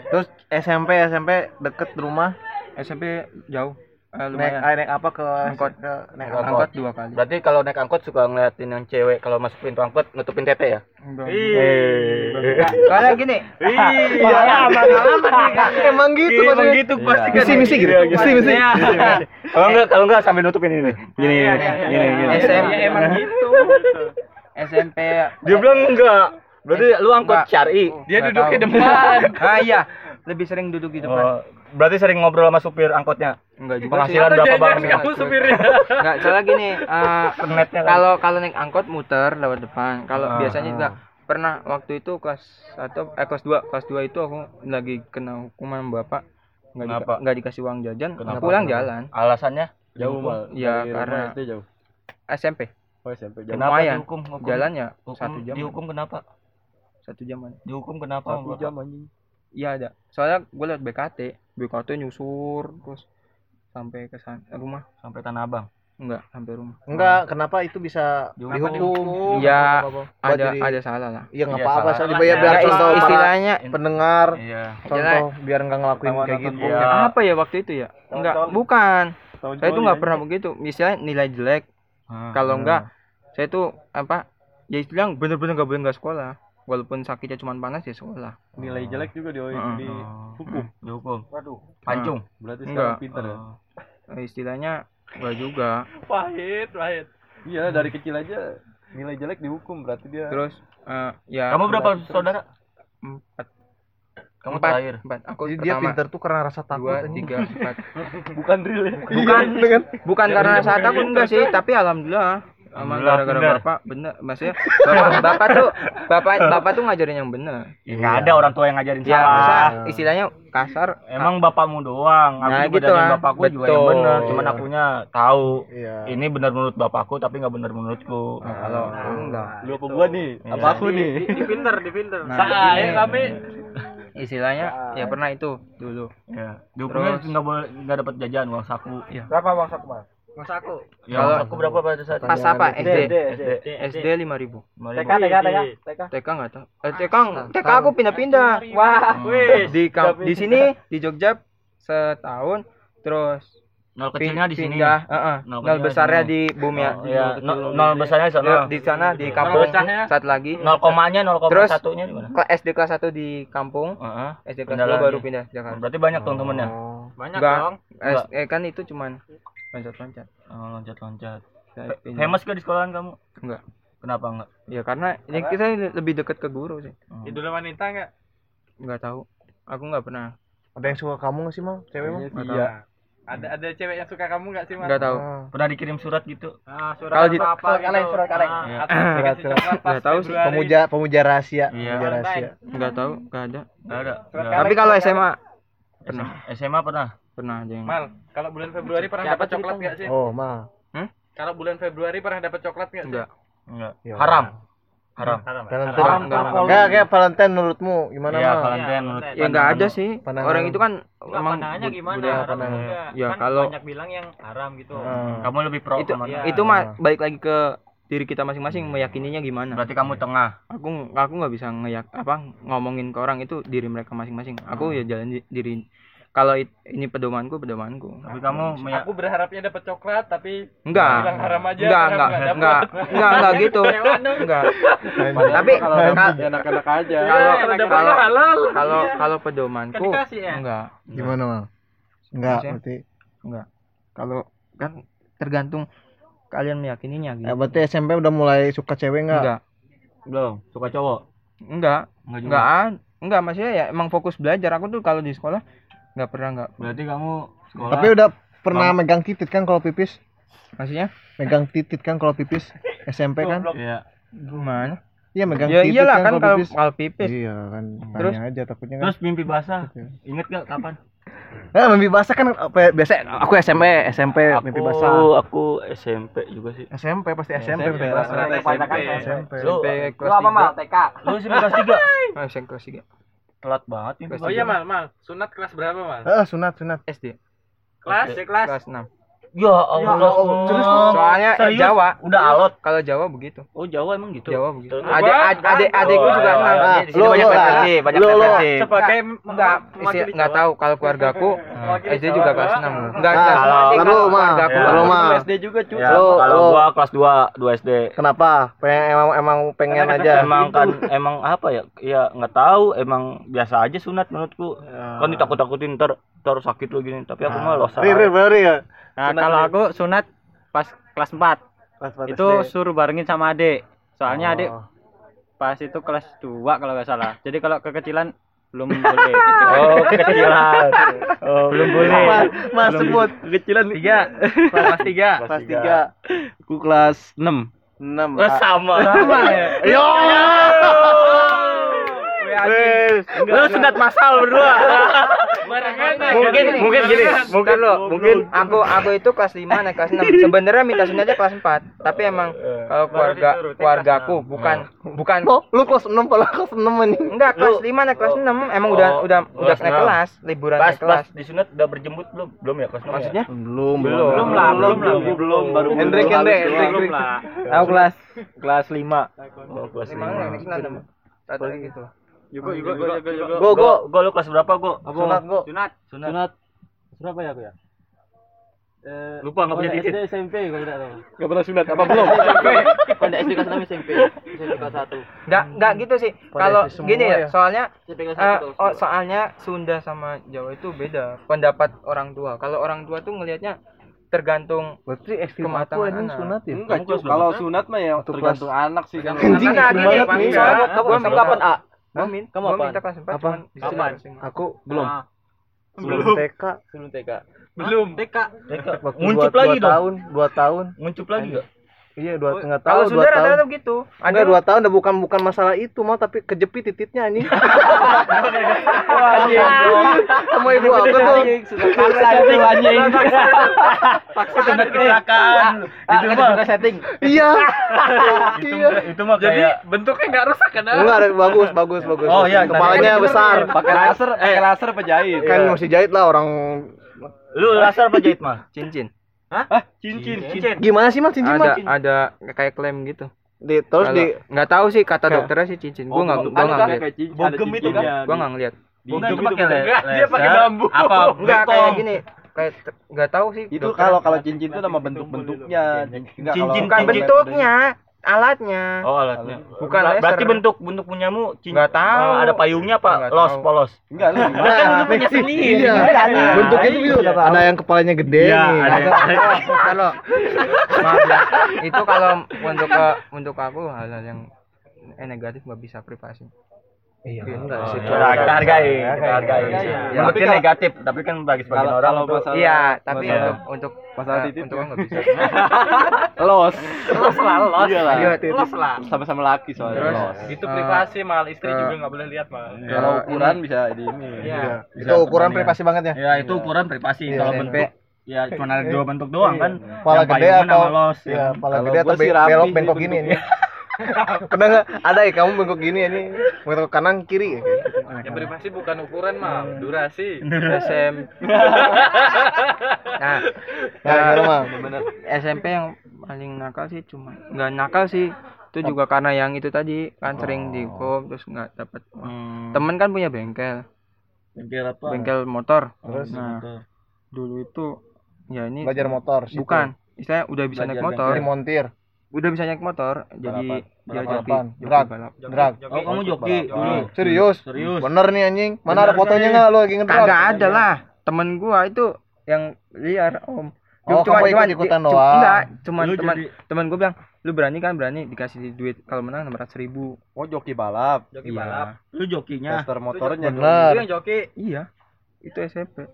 Terus SMP, SMP deket rumah. SMP jauh. Eh, Naik, lumayan. eh, naik apa ke Angkot. ke naik Angkot. angkot. Dua kali. Berarti kalau naik angkot suka ngeliatin yang cewek kalau masuk pintu angkot nutupin tete ya? Eh. Soalnya gini. Iya, Emang gitu Emang gitu pasti kan. Misi misi gitu. Misi misi. Kalau enggak kalau enggak sambil nutupin ini. Gini gini gini gini. SM. Ya emang gitu. SMP Dia bilang enggak. Berarti lu angkot syari. Dia duduk di depan. Ah iya, lebih sering duduk di depan. Berarti sering ngobrol sama supir angkotnya. Enggak juga. Penghasilan berapa bang? kamu supirnya. Enggak, soalnya gini, eh, Internetnya kan. kalau kalau naik angkot muter lewat depan. Kalau Ah, biasanya juga pernah waktu itu kelas atau eh kelas 2, kelas 2 itu aku lagi kena hukuman bapak. Enggak Kenapa? enggak dikasih uang jajan, Kenapa? pulang jalan. Alasannya? Jauh mal. Ya, Dari karena- SD jauh. SMP. Oh SMP jauh. Kenapa Lumayan. dihukum? Hukum- Jalannya hukum- satu jam. Dihukum kenapa? Satu jaman. Dihukum kenapa? Satu jam anjing. Iya ada. Soalnya gue liat BKT, BKT nyusur terus sampai ke sana rumah. Sampai Tanah Abang. Enggak, sampai rumah. Enggak, kenapa itu bisa Dihukum. dihukum? Ya, Apa-apa. Ada jadi- ada salah lah. Iya enggak Iya, apa-apa, salah. asal dibayar biar Ya, contoh istilahnya pendengar, Iya. contoh biar enggak ngelakuin kayak gitu. Iya. apa ya waktu itu ya? Enggak, bukan. Saya itu nggak pernah begitu. Misalnya nilai jelek, Ah. kalau enggak saya tuh apa? Ya istilah bener-bener nggak boleh nggak sekolah. Walaupun sakitnya cuma panas ya sekolah. Nilai jelek juga di Heeh. di hukum. Dihukum. Waduh. Pancung. Berarti Enggak. sekarang pintar ya. Eh, istilahnya enggak juga. Pahit, pahit. Iya, dari kecil aja nilai jelek dihukum berarti dia. Terus eh, ya Kamu berapa saudara? empat Kamu empat, terakhir. empat. Aku Jadi dia pintar tuh karena rasa takut. dua tiga empat Bukan drill ya. bukan kan? bukan karena saat aku enggak sih tapi alhamdulillah Aman Alhamdulillah, gara-gara bener. bapak bener maksudnya bapak, bapak tuh bapak bapak tuh ngajarin yang bener Ya, nggak ada orang tua yang ngajarin ya salah. masa istilahnya kasar Emang bapakmu doang. Aku Nah, juga gitu dari lah. bapakku juga yang Betul. benar. Cuman akunya tahu. Iya. Ini benar menurut bapakku tapi nggak benar menurutku. Nah, kalau aku enggak Lu apa gua nih? Apa aku nih? Di pinter, di pinter. Nah, Saya ini. kami istilahnya ya pernah itu dulu Ya. Terus- nggak boleh nggak dapat jajan uang saku. Berapa bang saku bang? Masaku. Ya, Kalau- saku berapa pada saat pas apa SD SD. SD lima ribu Lima ribu. TK nggak tahu eh, TK TK aku pindah-pindah Wah, wih. di di sini di Jogja setahun terus Nol kecilnya di sini. pindah heeh, Nol nol kecilnya besarnya di di bumi ya Oh, iya, nol, nol besarnya di sana. Di- di sana di kampung besarnya? satu lagi Nol komanya nol koma Terus- satunya di mana? ke SD kelas 1 di kampung Heeh. SD kelas Pindah 2 baru pindah Jakarta Berarti banyak dong temennya. Banyak Enggak. dong. Eh, kan itu cuman loncat-loncat Oh, loncat-loncat. Famous gak di sekolahan kamu? Enggak. Kenapa enggak? ya karena ini kita lebih dekat ke guru sih Oh. Idola wanita enggak? nggak tahu aku nggak pernah Ada yang suka kamu nggak sih mal? Cewek? Nggak tahu. Iya. Ada ada cewek yang suka kamu enggak sih, Mas? nggak tahu Ah. Pernah dikirim surat gitu? Ah, surat Kalau apa, surat gitu. kaleng, surat kaleng. Ah, Iya. dikasih Surat- Nggak tahu sih. Pemuja pemuja rahasia. Iya. Pemuja rahasia. nggak tahu nggak ada Enggak ada. Surat Nggak. tapi kalau SMA pernah. SMA pernah. Pernah aja yang Mal, kalau bulan Februari pernah dapat coklat enggak sih? Oh mal. Kalau bulan Februari pernah dapat coklat enggak sih? enggak Enggak. Ya. Haram. Haram. Haram. Valentine. Haram, enggak, enggak. Enggak kayak Valentine menurutmu gimana Iya, mal? Valentine Iya, menurut ya nggak ada sih Pandangan. orang itu kan Enggak, emang pandangannya gimana? budaya. Haram pandangan. juga. Ya, kan kalau- banyak bilang yang haram gitu. Ah. Kamu lebih pro itu ke mana? Iya. itu mah balik lagi ke diri kita masing-masing meyakininya gimana Berarti kamu tengah. aku aku nggak bisa ngeyak apa ngomongin ke orang itu diri mereka masing-masing aku ya jalan di- diri kalau it- ini pedomanku pedomanku Tapi kamu meya- Aku berharapnya dapat coklat tapi enggak bilang haram aja. enggak enggak nggak enggak dapet. enggak enggak gitu enggak tapi kalau ka- enak-enak aja. kalau Kalau dapetnya kalau halal. kalau kalau pedomanku Kan ya? enggak Gimana mal? Enggak, berarti. enggak kalau kan tergantung kalian meyakininya gitu Ya, berarti SMP udah mulai suka cewek enggak? enggak belum suka cowok. enggak Enggak juga. enggak an- enggak maksudnya ya emang fokus belajar aku tuh kalau di sekolah enggak pernah enggak Berarti kamu sekolah Tapi udah pernah megang titit kan kalau pipis? maksudnya Megang titit kan kalau pipis? SMP kan? Iya. gimana Iya megang ya titit iyalah kan kalau pipis. kalau pipis Iya kan. Terus? Tanya aja takutnya kan. Terus mimpi basah. Ingat gak kapan? Eh, mimpi basah kan apa, biasa aku SMP, SMP mimpi basah. aku SMP juga sih. SMP pasti SMP, mimpi SMP. basah. SMP. SMP. Lu, SMP Lu kelas apa mal? tiga TK. lu SMP kelas 3. oh, SMP kelas tiga Telat banget mimpi Oh iya, Mal, Mal. Sunat kelas berapa, Mal? Eh, sunat, sunat. SD Kelas? kelas. kelas enam Ya Allah. Serius, soalnya eh, Serius? Jawa Udah alot. kalau Jawa begitu Oh Jawa emang gitu. Jawa begitu Terus- adik adik adik adikku juga Oh, enam iya. Lu- Lu banyak lu- referensi, banyak lu- lu- referensi. Sebagai enggak enggak tahu kalau keluargaku SD juga kelas enam enggak Nah, enggak kalau- sih, kalau lu, Ya. Mah SD juga cuy. Ya, Lu- kalau lu- gua kelas 2, 2 SD. kenapa? Pengen emang emang pengen aja. Emang kan emang apa ya? Ya nggak tahu, emang biasa aja sunat menurutku. Kan ditakut-takutin ntar ntar sakit lu gini, tapi aku mah. Riri, Riri ya. Nah, kalau aku sunat pas kelas 4. itu suruh barengin sama adik. Soalnya Oh. adik pas itu kelas 2 kalau nggak salah. Jadi kalau kekecilan belum boleh. Oh, kekecilan. Oh, belum boleh. Mas sebut kekecilan 3. Kelas 3. kelas 3 Aku kelas 6. 6. Oh, sama. Sama ya? Yo. Lu sunat masal berdua. mungkin mungkin gini mungkin lo mungkin aku aku itu kelas 5 naik kelas 6 sebenarnya minta sunatnya kelas 4 tapi emang kalau keluarga keluargaku bukan bukan. Oh, lu kelas 6 kalau kelas 6 ini. enggak kelas 5 naik kelas 6 emang udah Oh, udah udah kelas naik kelas liburan naik kelas. pas disunat udah berjembut belum? Belum ya kelas enam ya? maksudnya? Belum, Belum. Belum. Lah, belum lah. belum baru Belum. Hendrik, Hendrik, Hendrik. belum aku kelas kelas 5 Oh, kelas lima. Lima. naik kelas 6 satu lagi gitu Juga juga juga juga. Go, go. Go, lu kelas berapa, Go? Sunat, go. Sunat. Sunat. Berapa ya aku ya? Eh, Lupa enggak punya titik. SMP kalau tidak tahu. Gak pernah sunat apa belum? Pada SD kelas 6 SMP. SMP kelas 1. enggak enggak gitu sih kalau gini ya ya. soalnya SMP kelas Eh, 1. oh, soalnya Sunda sama Jawa itu beda pendapat orang tua. Kalau orang tua tuh ngelihatnya tergantung Berarti ekstrim aku ini anak. sunat ya? Enggak. Kalau sunat mah ya tergantung anak sih. Kan. Anjing, Enggak, gini, soalnya Kamu- gua kapan, A? Gua min, Kamu apaan? minta kelas 4 Apa? cuman di Kapan? sini. Aku belum. Ah, Sebelum TK. sebelum TK. Belum. TK. Waktu Nguncup dua- lagi dua dong. tahun, dua tahun. Nguncup lagi enggak? Iya, dua setengah Kalau tahun, Sunda dua tahun. rata-rata begitu. Enggak dua tahun udah bukan bukan masalah itu mau tapi kejepit titiknya anjing. Sama ibu aku tuh. Paksa itu anjing. Paksa tempat kecelakaan. Itu mah setting. Iya. itu Iya. itu mah Jadi bentuknya nggak rusak kan? ah? Enggak, ada- bagus, bagus, bagus. Oh, iya, kepalanya nanti- besar. Pakai laser, pakai laser apa jahit? Kan masih jahit lah orang. lu laser apa jahit mah? Cincin. Cincin, Cincin. Gimana sih mas cincin Ada mas? ada kayak klaim gitu. Di, terus Kalau- di nggak tahu sih kata Kayak- dokternya sih cincin. Gua nggak gua nggak ngeliat. Bogem itu kan? Gua nggak ngeliat. Bogem itu pakai dia pakai bambu. Apa? Enggak kayak gini. kayak nggak tahu sih Itu kalau kalau cincin itu nama bentuk-bentuknya. Enggak kalau Cincin, cincin. bentuknya alatnya Oh alatnya. Bukan Ber- Berarti laser. bentuk bentuk punyamu cin- Nggak tahu. eh, ada payungnya apa? Nggak Los tahu. polos. enggak lu. Nah, iya. Bentuknya itu gitu. Ada yang kepalanya gede Iya, nih. ada. kalau maaf ya itu kalau untuk ke- untuk aku hal-hal yang eh, negatif nggak bisa privasi Iya, Gitu. enggak Oh, sih. ya, kita hargai, kita hargai. Iya. Ya, Tapi mungkin kalau- negatif, tapi kan bagi sebagian Kalau orang kalau itu masalah iya tapi masalah- untuk untuk masalah eh, titik untuk ya. nggak bisa los. Los lah, los. Iya lah. Iya, Los lah. Sama-sama laki soalnya. Terus, los. Itu Eh, privasi mal, istri eh, juga nggak boleh lihat mal. Kalau Eh, ukuran ini- bisa di ini. Iya. Itu ukuran privasi banget ya. Ya itu ukuran privasi. Iya, Kalau bentuk ya cuma ada dua bentuk doang kan. Pala gede atau los. Iya, ya. pala Kalau gede atau belok bengkok gini ini. Pernah nggak? Ada ya kamu bengkok gini ini, bengkok kanan kiri ya. gitu. Yang privasi bukan ukuran mal, durasi. SM nah Nah, gimana, Mang? SMP yang paling nakal sih cuma nggak nakal sih itu juga karena yang itu tadi kan sering dihukum terus nggak dapat Hmm. temen kan punya bengkel Bengkel apa? bengkel motor Terus nah dulu itu ya ini belajar motor situ. bukan istilahnya udah bisa naik Belajar motor Jadi montir, udah bisa naik motor jadi dia joki balapan, joki drag, balap drag. Oh, kamu joki dulu. Serius? Serius. Bener nih anjing. Mana ada fotonya nggak lu lagi ngedrag? kagak ada lah temen gua itu yang liar om Oh, kamu ikut-ikutan cu- doang. enggak cuman Lu teman teman gua bilang lu berani kan berani dikasih duit kalau menang enam ratus ribu Oh joki balap. Joki Iya. balap. Lu jokinya. Tester motornya. Bener. Itu yang joki. iya itu SMP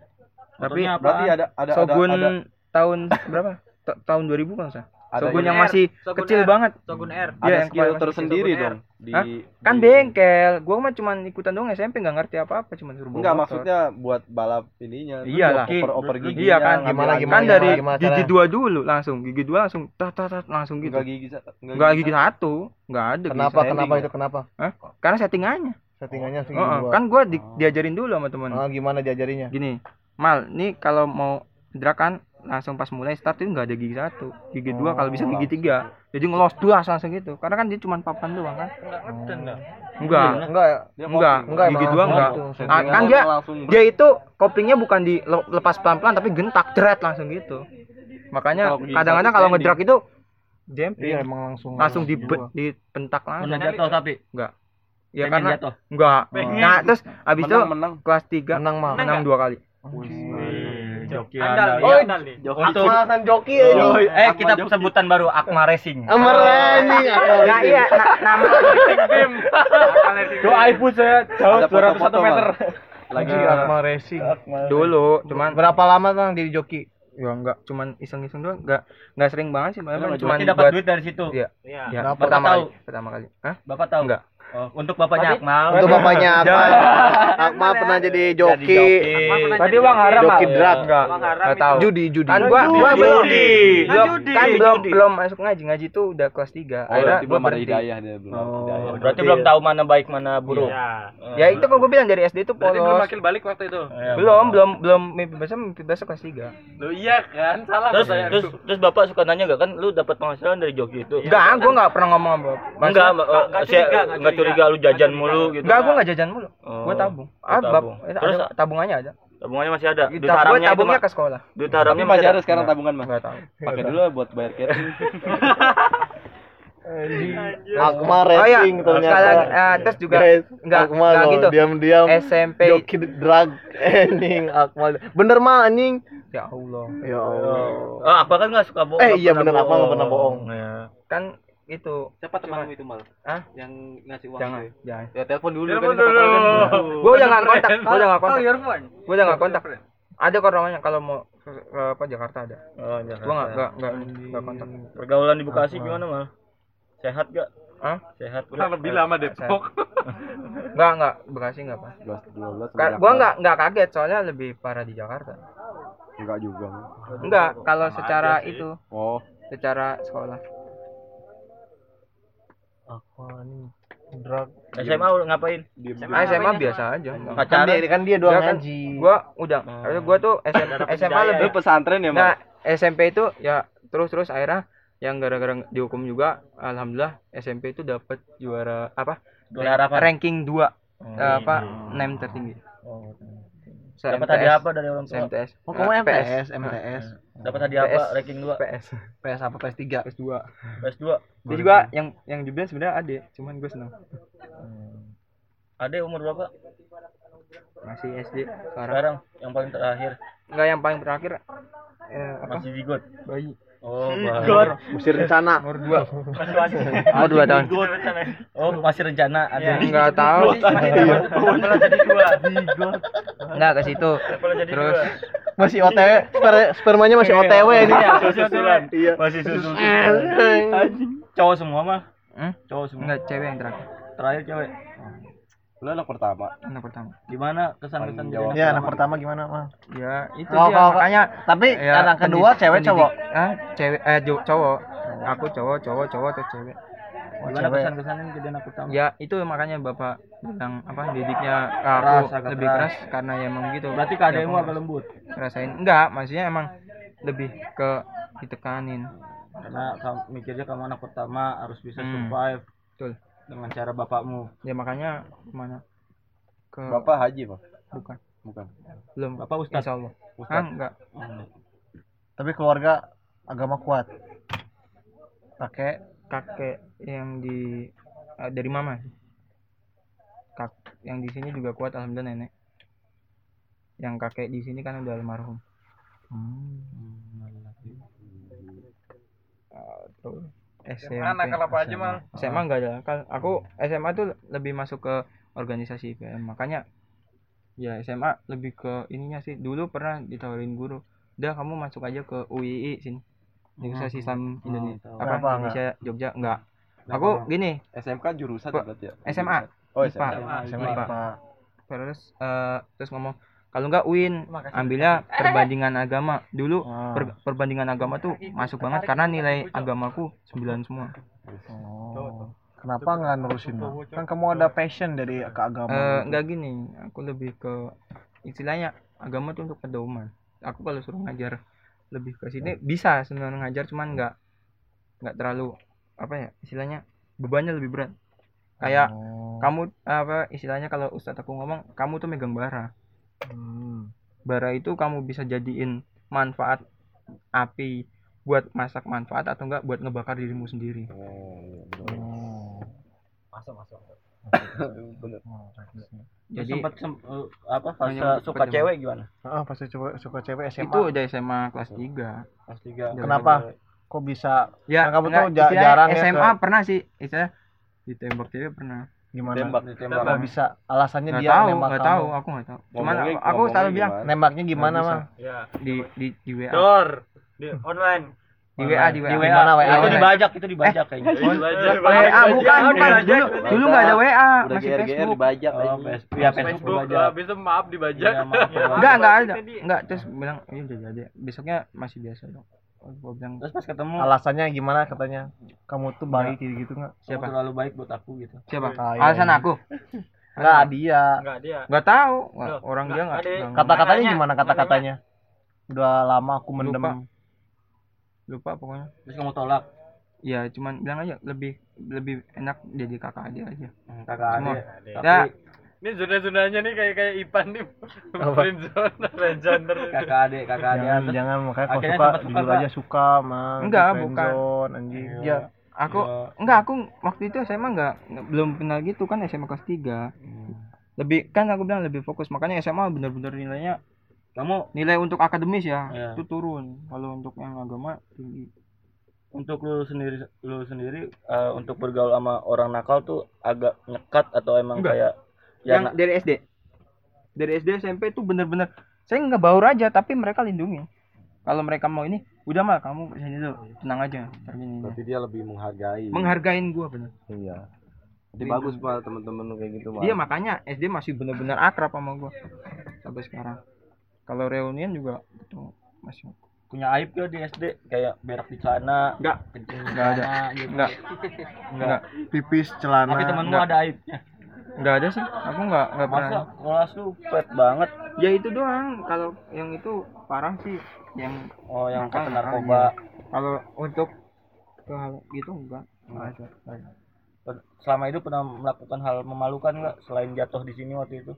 tapi Berarti ada ada ada, ada, tahun berapa Ta- tahun 2000 kan Sa? Ada Shogun yang masih Shogun kecil R. banget Shogun R. ada Iya, yang skill tersendiri dong di, Hah? kan di- bengkel gua mah cuman ikutan doang SMP nggak ngerti apa-apa cuman suruh Enggak motor. maksudnya buat balap ininya. Lu Iyalah. Oper oper gigi. iya kan Gimana, kan gimana, dari gimana gigi dua dulu langsung gigi dua langsung tat tat tat langsung gitu Enggak gigi sa- nggak gigi satu nggak ada gigi Kenapa? satu. Kenapa itu kenapa? karena settingannya Settingannya Heeh, dua. kan gua di- diajarin dulu sama temen Ah, gimana diajarinya? gini mal nih kalau mau drag kan langsung pas mulai start itu nggak ada gigi satu. Gigi dua kalau bisa gigi tiga. Jadi ngelos dua langsung gitu. Karena kan dia cuma papan doang kan. Enggak enggak Enggak ya? Dia enggak. Enggak, gigi dua enggak gitu. Ah, kan dia langsung dia itu koplingnya bukan di le- lepas pelan pelan tapi gentak jeret langsung gitu. Makanya kadang-kadang kalau ngedrak itu Iya, jemping emang langsung langsung di dua. dipentak langsung. Jatuh tapi. ya Pengen karena jatuh. enggak nah terus habis itu menang. menang. kelas 3 Menang mah. menang dua kali Joki Andal, iya, Oh, andal nih. untuk Malasan joki aja. eh kita sebutan baru Akma Racing. Amar anjing. nah iya na- nama Doa ibu saya jauh Ada 201 foto-foto, meter. Lagi Akma Racing. dulu cuman Berapa lama Bang di joki? ya enggak cuman iseng-iseng doang enggak enggak sering banget sih memang cuman dapat duit dari situ. Iya. Iya. ya, pertama tahu. kali pertama kali Hah? Bapak tahu? Enggak. Oh, untuk bapaknya Akmal. Untuk bapaknya Akma. Akma pernah jadi joki. Tadi uang haram Joki drag. enggak Uang haram enggak itu. tahu Judi, judi. kan gua gua belum Judi. belum kan belum belum masuk ngaji ngaji tuh udah kelas 3 Oh, akhirnya belum ada hidayah dia belum. hidayah. Berarti belum tahu mana baik mana buruk. Iya. ya itu kok gua bilang dari SD itu Berarti belum polos akil balik waktu itu. belum belum belum mimpi besar mimpi besar kelas 3 Lu iya kan? Salah Terus terus itu. terus bapak suka nanya gak kan lu dapat penghasilan dari joki itu? enggak gua enggak pernah ngomong Enggak, Maksudnya- nggak saya curiga, lu jajan mulu gitu. enggak gua enggak jajan mulu Oh. gua tabung Oh, tabung. ada Terus tabungannya ada tabungannya masih ada. Duit haramnya tabungnya ke sekolah Duit haramnya masih ada sekarang tabungan mah. enggak tahu Pakai dulu buat bayar catering. Akma Oh iya, Racing ternyata. sekarang eh, terus juga Guys, enggak Akma enggak gitu. diam-diam SMP joki drag anjing Akma. Bener mah anjing. ya Allah. Ya Allah. Oh, apa kan nggak suka bohong? Eh, iya bener, Akmal nggak pernah bohong. Ya. Kan itu Siapa temanmu itu mal? Hah? Yang ngasih uang jangan, itu? jangan. Ya telepon dulu Telepon kan, dulu. kan. Gua udah enggak kontak, gua udah enggak kontak. earphone. Gua udah enggak kontak. Ada kok namanya kalau mau ke, ke apa Jakarta ada. Oh. Gua enggak enggak enggak enggak kontak. Pergaulan di Bekasi gimana mal? Sehat gak? Hah? Sehat. Kurang lebih lama Depok. Enggak enggak Bekasi enggak pas. 12 12. Ka- Gua enggak enggak kaget soalnya lebih parah di Jakarta. Enggak juga. Enggak, kalau secara itu, Oh, secara sekolah. Akma nih drag. SMA lu ngapain? diem Ah, SMA biasa aja. Kan Pacaran? dia kan dia doang kan, ngaji. Gua udah, gua tuh SM, SMA Lu lebih pesantren ya, Nah, Mal? SMP itu ya terus terus akhirnya yang gara-gara dihukum juga alhamdulillah SMP itu dapat juara apa? Gelar apa? Ranking 2 apa? Nem tertinggi. Dapat hadiah apa dari orang tua? SMTS. Oh, kamu MTS, MTS. Dapat hadiah apa? Ranking 2. PS. PS apa PS3? PS2. PS2. Dia juga yang yang dibilang sebenarnya ada, cuman gue seneng. Ade umur berapa? Masih SD sekarang. Sekarang yang paling terakhir Enggak yang paling terakhir eh, apa? masih zigot. Bayi. Oh, baru. Mesti rencana. Umur 2. Oh, 2 tahun. Oh, masih rencana ada. Enggak tahu. Malah jadi dua. Enggak ke situ. Terus Masih OTW, sper- spermanya masih OTW ini. Iya, susulan. Iya. Masih susulan. Cowok semua mah. Hmm? Cowok semua. enggak cewek yang terakhir. Terakhir cewek. Lu anak pertama. Anak pertama. Gimana kesan-kesan jadi Ya, anak pertama gimana, Mal? Ya, itu Oh, dia kalau- makanya Tapi ya, anak kedua pendidik- cewek pendidik- cowok. Ah, cewek eh cowok. Aku cowok, cowok, cowok atau cewek. Gimana kesan-kesannya jadi anak pertama? Ya, itu makanya Bapak bilang apa didiknya Keras, aku agak lebih keras. keras karena ya emang gitu. Berarti keadaanmu agak lembut. Rasain enggak, maksudnya emang lebih ke ditekanin. Karena mikirnya kamu anak pertama harus bisa Hmm. survive Betul. Dengan cara bapakmu. Ya makanya ke mana? Ke Bapak haji, Pak. bukan. Bukan. Belum. Bapak ustaz. Insya Allah. Ustaz. Ah, enggak. Tapi keluarga agama kuat. Pakai kakek yang di eh, dari mama sih. kak yang di sini juga kuat alhamdulillah nenek yang kakek di sini kan udah almarhum Eh, tuh SMP nakal apa aja, Mang? SMA enggak ada nakal aku SMA tuh lebih masuk ke organisasi IPM makanya ya SMA lebih ke ininya sih. Dulu pernah ditawarin guru udah kamu masuk aja ke UII sini. Universitas Islam Indonesia. Apa Indonesia Jogja? Enggak. Aku gini. SMK jurusan berarti ya? SMA Oh. SMA. SMA IPA. IPA. terus eh, terus ngomong kalau enggak UIN ambilnya perbandingan agama dulu Ah. per- perbandingan agama tuh masuk banget karena nilai agamaku 9 semua Oh. Kenapa nggak nerusin? Kan kamu ada passion dari ke agama. Eh, gitu. enggak gini aku lebih ke istilahnya agama tuh untuk pedoman aku kalau suruh ngajar lebih ke sini bisa sebenarnya ngajar cuman enggak enggak terlalu apa ya istilahnya bebannya lebih berat kayak Oh. kamu apa istilahnya kalau ustadz aku ngomong kamu tuh megang bara Hmm. bara itu kamu bisa jadiin manfaat api buat masak manfaat atau enggak buat ngebakar dirimu sendiri Oh. Bener. Jadi jadi sempat sem- eh, apa fase Hanya suka cewek gimana? Ah, pasti coba suka cewek SMA. itu udah SMA kelas 3 Kelas 3. Kenapa? Kok bisa ya Kan kamu enggak, tuh jarang ya SMA ke- pernah sih istilah ditembak cewek pernah gimana? Tembak. Ditembak. Kok bisa? Alasannya nggak dia tahu nembak nggak kamu. tahu aku nggak tahu cuman Ngomongnya- aku, aku selalu bilang gimana? Nembaknya gimana, Nggak Mal? bisa. di di di WA di online di WA di WA Di mana WA? Itu dibajak, itu dibajak kayaknya. WA bukan bukan dulu dulu nggak ada WA masih GR-GR Facebook dibajak Oh. Facebook. Ya, Facebook dibajak. habis itu maaf dibajak. Iya, maaf, ya. enggak enggak ada enggak terus bilang ini udah jadi besoknya masih biasa dong Gua bilang Terus pas ketemu Alasannya gimana katanya? Kamu tuh baik kayak gitu nggak? siapa terlalu baik buat aku gitu. siapa iya, alasan iya. aku Enggak dia. enggak dia nggak tahu nggak, Loh, orang dia nggak nggak- Kata-katanya Makanya- gimana kata-katanya? Udah lama aku mendem. Lupa. lupa pokoknya Terus kamu tolak ya cuman bilang aja lebih lebih enak jadi kakak adik aja Hmm, kakak Semua. adik. ya Ini zona-zonanya nih kayak kayak Ipan nih. Friend zone. Friend zone. Kakak adik, kakak adik. Jangan jangan makanya akhirnya suka sempat suka aja suka mah. Enggak, bukan. friendzone, anjing. ya aku Iya. enggak aku waktu itu SMA enggak, enggak belum kenal gitu kan SMA kelas 3 lebih kan aku bilang lebih fokus makanya SMA bener-bener nilainya kamu nilai untuk akademis ya Iya. itu turun kalau untuk yang agama tinggi untuk lu sendiri lu sendiri eh, untuk bergaul sama orang nakal tuh agak nyekat atau emang Enggak. kayak ya yang dari SD dari SD SMP tuh bener-bener saya nggak baur aja tapi mereka lindungi kalau mereka mau ini udah mah kamu sini dulu tenang aja gini, Berarti dia lebih menghargai. menghargain gua bener Iya. Jadi bagus pak teman-teman kayak gitu pak. dia makanya SD masih bener-bener akrab sama gua sampai sekarang kalau reunian juga itu masih punya aib gak di SD kayak berak di celana Enggak. kencing di Enggak ada. celana gitu enggak enggak Pipis celana. tapi enggak. ada aibnya enggak ada sih. Aku enggak enggak pernah. Masa kelas lu pet banget. Ya itu doang. Kalau yang itu parah sih. Yang oh yang nakal, narkoba. kalau untuk ke hal gitu enggak. Enggak ada. Selama itu pernah melakukan hal memalukan nggak? Selain jatuh di sini waktu itu.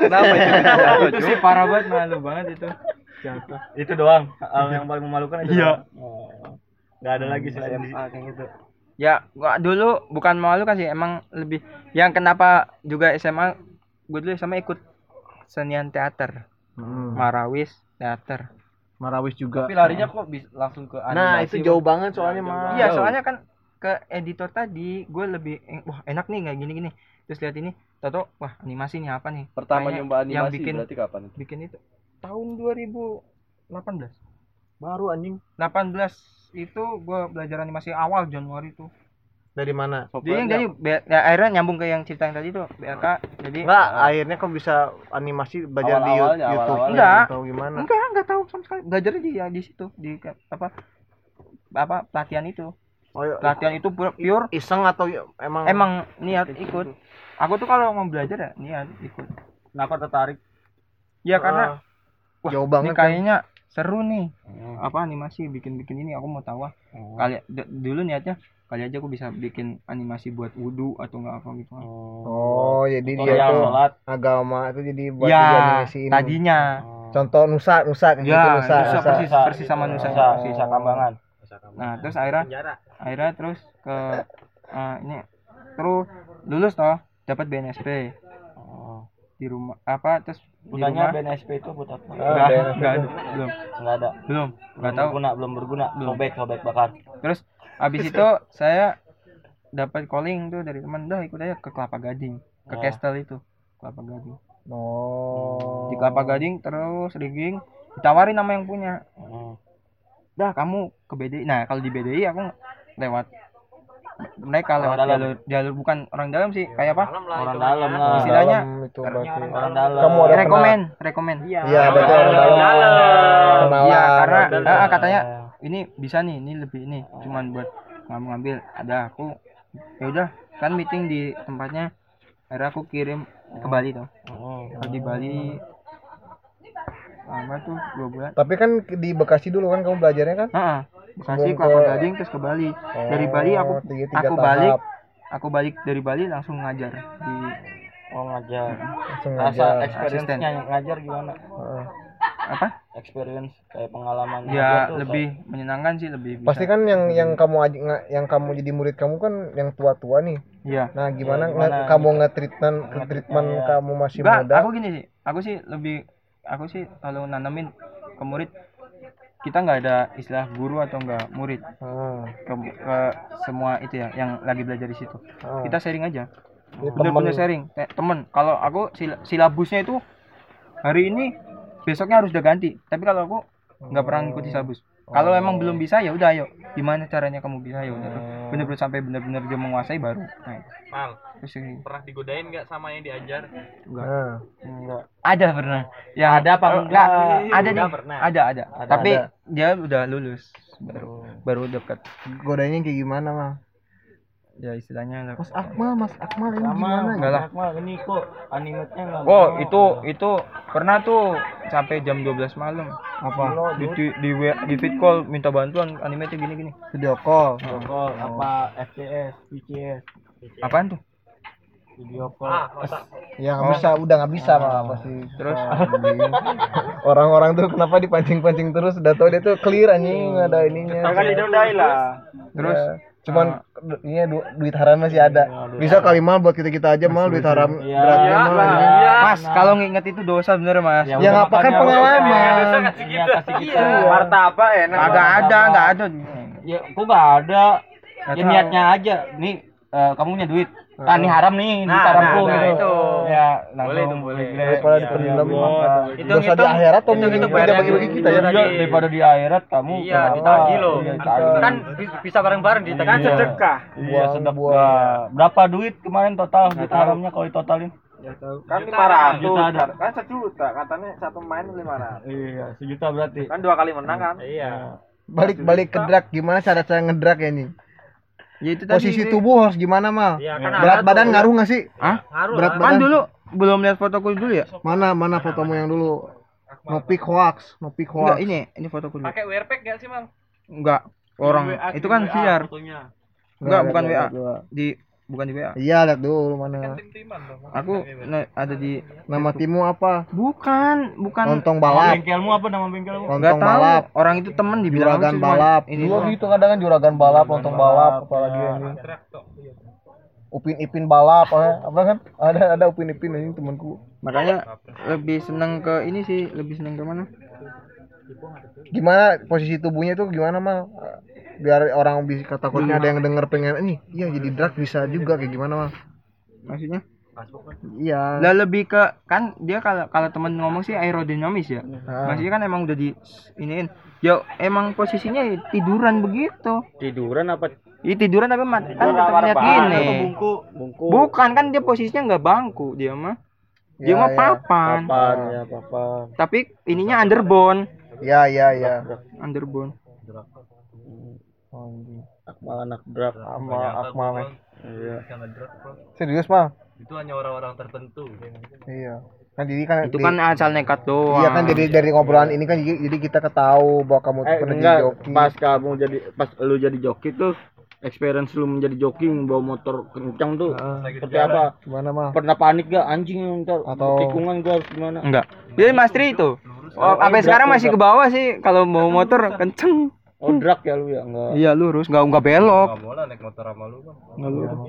Kenapa itu? itu sih? Parah banget malu banget itu. Jatuh. Itu doang. Hal yang paling memalukan itu Iya. oh. nggak ada lagi selain di kayak gitu. Ya gua dulu bukan malu kan sih emang lebih yang kenapa juga SMA gue dulu SMA ikut senian teater Hmm. Marawis teater Marawis juga. tapi larinya kok bisa langsung ke Nah, itu jauh banget soalnya mah. iya soalnya kan ke editor tadi gue lebih wah enak nih kayak gini gini terus lihat ini Toto wah animasi nih apa nih Pertama Kayaknya nyoba animasi yang bikin berarti kapan? bikin itu tahun 2018 Baru anjing. 18 itu gue belajar animasi awal Januari itu Dari mana? jadi yang jadi ya, akhirnya nyambung ke yang cerita yang tadi tuh BRK jadi Enggak, akhirnya kok bisa animasi belajar di Awal-awalnya, YouTube awal-awalnya. Enggak. atau gimana? enggak enggak tahu sama sekali belajar di ya di situ di apa apa pelatihan itu Oh, iya. pelatihan itu pure, pure iseng atau ya- emang emang niat ikut aku tuh kalau mau belajar ya niat ikut kenapa tertarik ya karena wah, jauh ini banget kan? kayaknya seru nih. Apa animasi bikin bikin ini aku mau tahu ah. kali d- dulu niatnya kali aja aku bisa bikin animasi buat wudhu atau enggak apa gitu. Oh, jadi dia tutorial tuh sholat. agama itu jadi buat ya animasi ini. tadinya. Contoh Nusa, Nusa kayak ya gitu Nusa, Nusa Nusa. persis persis sama Nusa Nusa, Nusa Kambangan. Nah terus akhirnya akhirnya terus ke eh, ini terus lulus toh dapat BNSP di rumah apa terus gunanya BNSP itu buat apa? Enggak enggak ada belum. Nggak ada. Belum belum nggak tahu. Berguna belum berguna. Belum. sobek sobek bakar terus habis itu saya dapat calling tuh dari teman dah ikut aja ke Kelapa Gading ke Oh. Castle itu Kelapa Gading. Oh. di Kelapa Gading terus rigging ditawarin nama yang punya. Hmm. dah kamu ke BDI nah kalau di BDI aku lewat mereka lewat dalam. jalur jalur bukan orang dalam sih kayak apa orang dalam lah Istilahnya, Dalam itu berarti. orang dalam Kamu ada rekomen rekomen Iya, berarti orang dalam. Iya, karena Dalam. ah, katanya ini bisa nih, ini lebih ini cuman buat ngambil ngambil ada aku ya udah kan meeting di tempatnya akhirnya aku kirim ke Bali tuh. Kalau di Bali lama tuh dua bulan Tapi kan di Bekasi dulu kan kamu belajarnya kan? Heeh. Bekasi Kelapa ke- Gading terus ke Bali dari Oh, Bali aku tiga- tiga aku tahap. balik aku balik dari Bali langsung ngajar di oh ngajar Langsung rasa ngajar. experience-nya ngajar gimana Heeh. apa experience kayak pengalaman ya tuh lebih menyenangkan sih lebih bisa. Pasti kan yang yang kamu yang kamu jadi murid kamu kan yang tua-tua nih. iya Nah, gimana, Ya, gimana nge- kamu gitu. nge-treatment nge-treatment Nge-treatmentnya, ya. kamu masih Enggak, muda? aku gini sih. Aku sih lebih aku sih kalau nanamin ke murid kita nggak ada istilah guru atau enggak murid Ah, ke, ke semua itu ya yang lagi belajar di situ. ah. Kita sharing aja. Bener-bener sharing. Eh, temen, kalau aku sil- silabusnya itu hari ini besoknya harus udah ganti. Tapi kalau aku nggak pernah ngikuti silabus. Kalau emang belum bisa ya udah ayo. Gimana caranya kamu bisa ya udah. Bener-bener sampai bener-bener dia menguasai baru. Nah, Mal, terus ini. pernah digodain nggak sama yang diajar? Ah. enggak Ada pernah. Yang Ada apa Eh, enggak? Ada nih. Enggak pernah. Ada, ada. Ada, Tapi ada. dia udah lulus baru baru dekat. Godanya kayak gimana, Mal? Ya istilahnya Mas Akmal, Mas Akmal ini sama gimana? Enggak lah. Akmal, ini kok animenya enggak Oh, itu itu pernah tuh sampai jam 12 malam. Apa? Di di di, di feed call minta bantuan anime tuh gini-gini. Video call. call apa FPS VCS Apaan tuh? video call Ya nggak Oh. bisa, udah nggak bisa malah pasti. Terus? Orang-orang tuh kenapa dipancing-pancing terus? Udah tau dia tuh clear anjing nggak ada ininya. Kan didodai lah. Terus Ya, cuman ini du- duit haram masih ada. Bisa kali mal buat kita kita aja mal duit haram Iya. beratnya Iya mal. lah. anjing. Iya. Mas, kalau nginget itu dosa bener Mas. Ya ngapa kan pengalaman. Iya, kasih kita. Martabak enak. Agak ada, enggak ada. Ya, kok enggak ada. Nggak Ya niatnya aja. Nih, eh, kamu punya duit. Ah, ini haram nih, Nah, haramku nah, gitu. itu. Ya, Boleh tuh, boleh. Daripada Iya, dipendam iya, mah. iya. Dosa di akhirat tuh itu- itu bagi bagi gitu. kita ya. Iya, daripada di akhirat kamu Iya, ditagih loh. Iya, kan bi- bisa bareng-bareng di Kan sedekah. Iya, sedekah. Berapa duit kemarin total duit haramnya kalau ditotalin? Kan lima ratus. Kan sejuta. Katanya satu main lima ratus. Iya, sejuta berarti. Kan dua kali menang kan? Iya. Balik balik ke drag gimana cara saya ngedrak ya nih? Ya itu tadi Posisi sih. tubuh harus gimana mal? Iya Berat badan ngaruh nggak sih? Hah? Ngaruh Berat lah. Kan badan. dulu belum lihat fotoku dulu ya? Mana mana fotomu yang dulu? No pic hoax, no pic Enggak, hoax. ini ini fotoku dulu. Pakai wearpack gak sih, Mal? Enggak. Orang itu kan VR. Enggak, bukan WA. Di bukan di WA. Iya, lihat dulu mana. Aku na- ada di Nama timmu apa? bukan, bukan Lontong balap. Bengkelmu apa nama bengkelmu? Nggak Lontong tahu. balap. Orang itu temen dibilang Juragan balap. Ini Dua doang. gitu kadang kan juragan balap, lontong balap, apalagi ini. Upin Ipin balap, eh. apa kan? Ada ada Upin Ipin ini temanku. Makanya lebih seneng ke ini sih, lebih seneng ke mana? Gimana posisi tubuhnya tuh gimana mal? Biar orang bisa takutnya ada yang denger pengen ini, iya jadi drag bisa juga kayak gimana mal? Maksudnya? Iya. Lah lebih ke kan dia kalau kalau temen ngomong sih aerodinamis ya. Ah. Maksudnya kan emang udah di iniin. Ya emang posisinya ya tiduran begitu. Tiduran apa? Iya tiduran tapi mat kan tetap lihat gini. Bungku. Bungku. Bukan kan dia posisinya nggak bangku dia mah. Dia Ya, mah ya. papan. Papan ya papan. Tapi ininya underbone. Iya, iya, iya. Underbone. Akmal anak drag. Sama Akmal. eh. Iya. Serius mal? Itu hanya orang-orang tertentu. Iya. Kan jadi kan Itu di- kan asal nekat doang. Iya kan jadi dari ngobrolan ini kan jadi, jadi kita ketahu bahwa kamu tuh Eh pernah enggak, jadi joki. pas kamu jadi pas lu jadi joki tuh experience lu menjadi joki bawa motor kencang tuh seperti apa? Gimana mal? Pernah panik gak anjing ntar Atau- tikungan gua harus gimana? Enggak. Dia Mas Tri itu. Oh, sampai sekarang masih ke bawah sih kalau mau motor kenceng. Oh drag ya lu ya enggak. Iya lurus, enggak enggak belok. Gak boleh naik motor sama lu bang. Enggak lurus.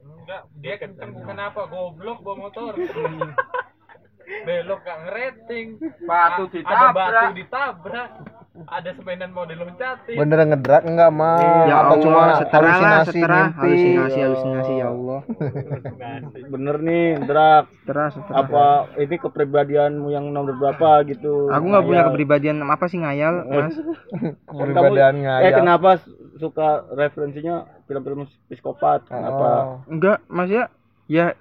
Enggak, dia kenceng kenapa? Goblok bawa motor. Belok gak ngerating. Batu Ada ditabrak. batu ditabrak. Ada sepedan mau diloncatin. Bener ngedrak enggak mal? Ya Atau Allah, cuma setara lah, halusinasi setara mimpi? halusinasi halusinasi ya Allah. Bener nih drag Setara setara. apa ini kepribadianmu yang nomor berapa gitu. Aku nggak punya kepribadian apa sih ngayal, Mas? Kepribadian Kamu- ngayal. Eh kenapa suka referensinya film-film psikopat? Kenapa? Oh. Enggak, maksudnya ya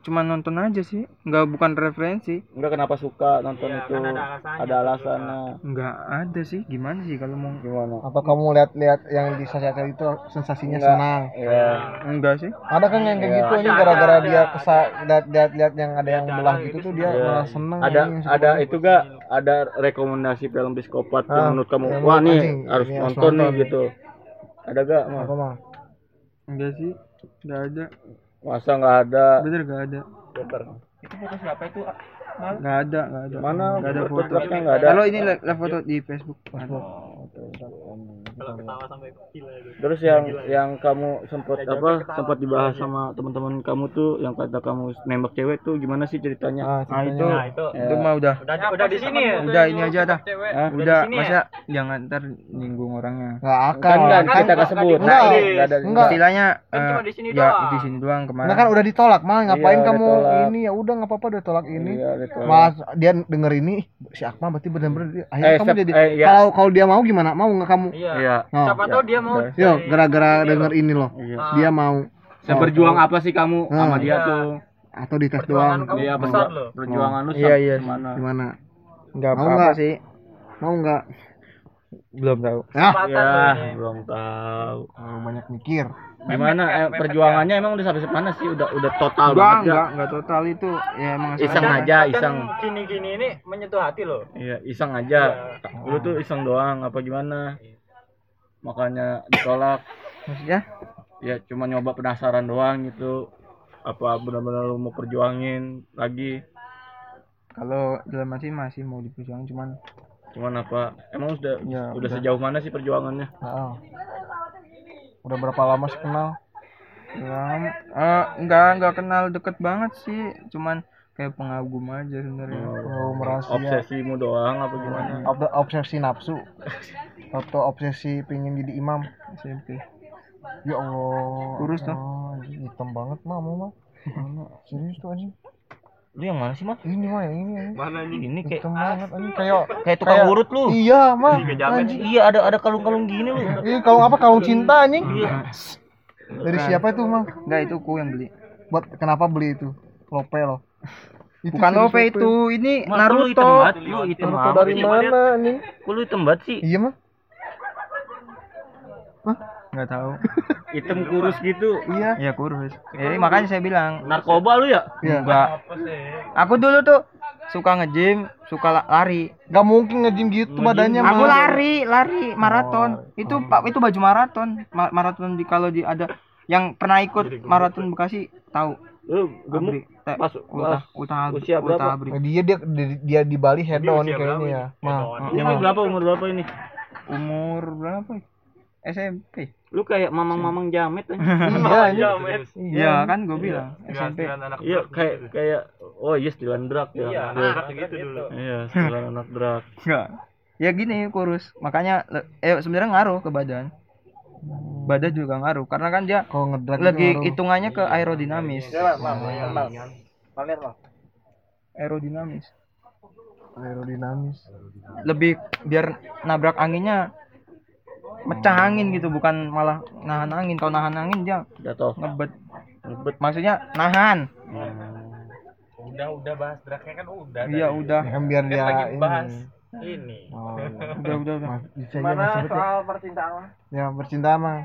cuma nonton aja sih. Enggak bukan referensi. Enggak kenapa suka nonton itu? ada alasannya. Enggak ada sih. Gimana sih kalau mau Gimana? Atau kamu lihat-lihat yang di sosial media itu sensasinya Enggak. senang. Ya. Enggak sih. Ada kan yang kayak gitu ini gara-gara dia kesa lihat lihat yang ada yang belah gitu tuh dia Ya. malah seneng. ada ada itu gak ada rekomendasi film psikopat Ah, yang menurut kamu yang wah nih anjing, harus nonton nih gitu ada gak Mas? Apa mal? Enggak sih. Enggak ada. Masa nggak ada Bener enggak ada. Itu foto siapa itu? Enggak ada, enggak ada. Mana Enggak ada foto foto. truknya nggak ada? Kalau ini live foto di Facebook. Ada. terus yang yang kamu sempat apa sempat dibahas sama teman-teman kamu tuh yang kata kamu nembak cewek tuh gimana sih ceritanya Ah, itu itu. itu mah udah Udah udah di sini ya. udah ini aja dah. Udah, di sini ya? masa jangan ntar nyinggung orangnya. Enggak kan akan. nggak Kan, kita nggak sebut Enggak. Nah, nggak ada Enggak. Istilahnya Kan eh, cuma di sini ya doang. di sini doang kemarin. Nah kan udah ditolak mal ngapain Iya, kamu ditolak. ini ya udah nggak apa-apa udah tolak ini. Iya, ditolak. Malah dia denger ini si Akmal berarti benar-benar akhirnya Eh, kamu jadi eh, iya. kalau kalau dia mau gimana mau nggak kamu? Iya. Iya Oh. Siapa tahu dia mau. Yo gara-gara denger ini loh iya dia mau seberjuang apa sih kamu sama Hmm. dia Iya. tuh atau dites Perjuangan doang kamu Iya, besar loh. perjuangan lu Iya, sampai iya. mana gimana? Enggak Mau apa-apa nggak? sih. Mau nggak? Belum tahu. Ya, ya belum tahu oh, banyak mikir. gimana eh, perjuangannya emang udah sampai mana sih udah udah total Enggak, banget enggak, gak? enggak total itu. Ya emang iseng aja. aja iseng Gini-gini ini menyentuh hati loh. iya iseng aja lu tuh iseng doang apa gimana makanya ditolak Maksudnya? ya cuma nyoba penasaran doang gitu apa benar-benar lu mau perjuangin lagi Kalau dalam hati masih mau diperjuangin cuman cuman apa emang udah Ya, udah udah. sejauh mana sih perjuangannya Heeh. Udah berapa lama sih kenal? ya eh, enggak enggak kenal deket banget sih. Cuman kayak pengagum aja sebenarnya. Oh, merasa obsesimu doang apa gimana Ob- obsesi nafsu atau obsesi pengen jadi imam. SMP. ya Allah. Kurus tuh. oh, hitam banget mah mau mah serius tuh anjing. Lu yang mana sih mah ini mah yang ini anjing. Mana nih? ini kayak hitam banget anjing. Kayak kayak tukang Kayak- urut lu. Iya mah anjing. Iya ada ada kalung-kalung gini lu. Ini kalau apa? Kalung cinta anjing. Dari siapa itu mah Enggak itu ku yang beli. buat kenapa beli itu? Lope loh. Itu Bukan Lope itu, ini Mas, lu hitam Naruto. banget, lu hitam Naruto banget dari mana anjing? Kok lu hitam banget sih? iya mah Enggak tahu. Hitam kurus gitu. iya Iya kurus. Jadi makanya saya bilang, Narkoba lu ya? iya enggak. Aku dulu tuh suka nge-gym, suka la- lari. nggak mungkin nge-gym gitu badannya Aku lari, lari maraton. Itu Pak itu baju maraton. Ma- maraton di kalau di ada yang pernah ikut maraton Bekasi tahu Lu gemuk pas Uta usia berapa? Uta Nah, dia dia dia- dia di Bali head on kayaknya ya. Mal. ini berapa umur berapa ini? umur berapa ya? SMP Lu kayak mamang-mamang jamet aja. Iya, ini. Iya kan gue bilang SMP Iya kayak kayak oh iya stilan drag ya. Iya, Iya. anak gitu dulu. Iya, stilan anak drag. Enggak. Ya gini kurus. Makanya eh sebenarnya ngaruh ke badan. Badan juga ngaruh karena kan dia Kalau ngedrag lagi itu hitungannya ke aerodinamis. Iya, Aerodinamis. aerodinamis. Lebih biar nabrak anginnya mecah angin gitu bukan malah nahan angin. Kalau nahan angin dia Jatuh. ngebet. Ngebet. Maksudnya nahan. Udah udah bahas dragnya kan udah. Iya udah. Ya kan biar dia lagi ini. bahas ini. Oh, Udah udah udah. Sebut ya. percintaan mah? Ya percintaan mah.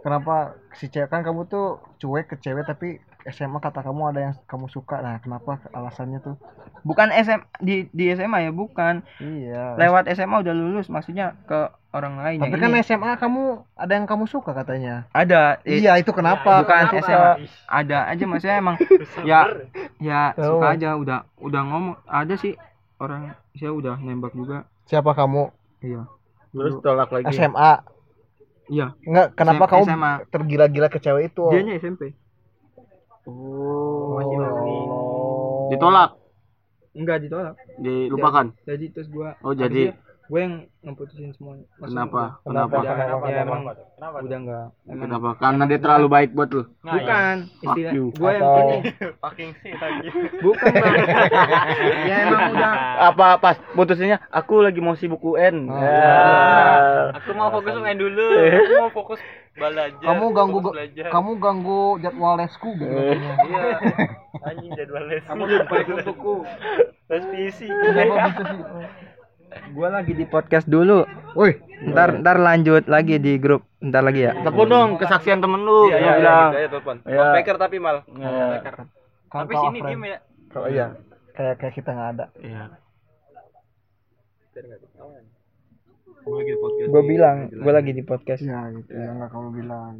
Kenapa si cewek kan kamu tuh cuek ke cewek tapi SMA kata kamu ada yang kamu suka. Nah, kenapa alasannya tuh? Bukan SM di di SMA ya bukan. Iya. Lewat SMA udah lulus maksudnya ke orang lain. Tapi Yang kan ini SMA kamu ada yang kamu suka katanya. ada eh, Iya, itu kenapa? bukan Kamu suka. SMA ada aja maksudnya emang ya ya Tahu. suka aja udah udah ngomong ada sih orang saya udah nembak juga Siapa kamu? iya Terus tolak lagi. SMA. iya Enggak, kenapa SM- kamu SMA. tergila-gila ke cewek itu? dianya SMP Oh. Ditolak, enggak ditolak dilupakan. jadi terus gua Oh, jadi gue yang ngeputusin semuanya Maksudnya kenapa? gua- Kenapa? ya, Kenapa? ya emang Kenapa? udah enggak emang Kenapa? Karena dia terlalu baik buat lu. bukan istilah you. gue yang ini Fucking sih lagi. bukan bang ya emang udah Apa pas putusnya aku lagi mau sibuk UN. Oh. Ya. Aku mau fokus main dulu. Aku mau fokus belajar. Kamu ganggu belajar. kamu ganggu jadwal lesku gitu. Iya. Anjing jadwal les. Kamu untukku. Les PC. Gue lagi di podcast dulu Woi, ntar ntar lanjut lagi di grup ntar lagi ya Telepon dong kesaksian temen lu. Iya, iya, bilang. gitu aja telepon. Iya. Speaker tapi mal. Iya. kan Tapi sini diem ya. Oh iya, kayak kayak kita nggak ada. Iya. Gue bilang gue lagi di podcast Iya gitu, ya nggak kamu bilang.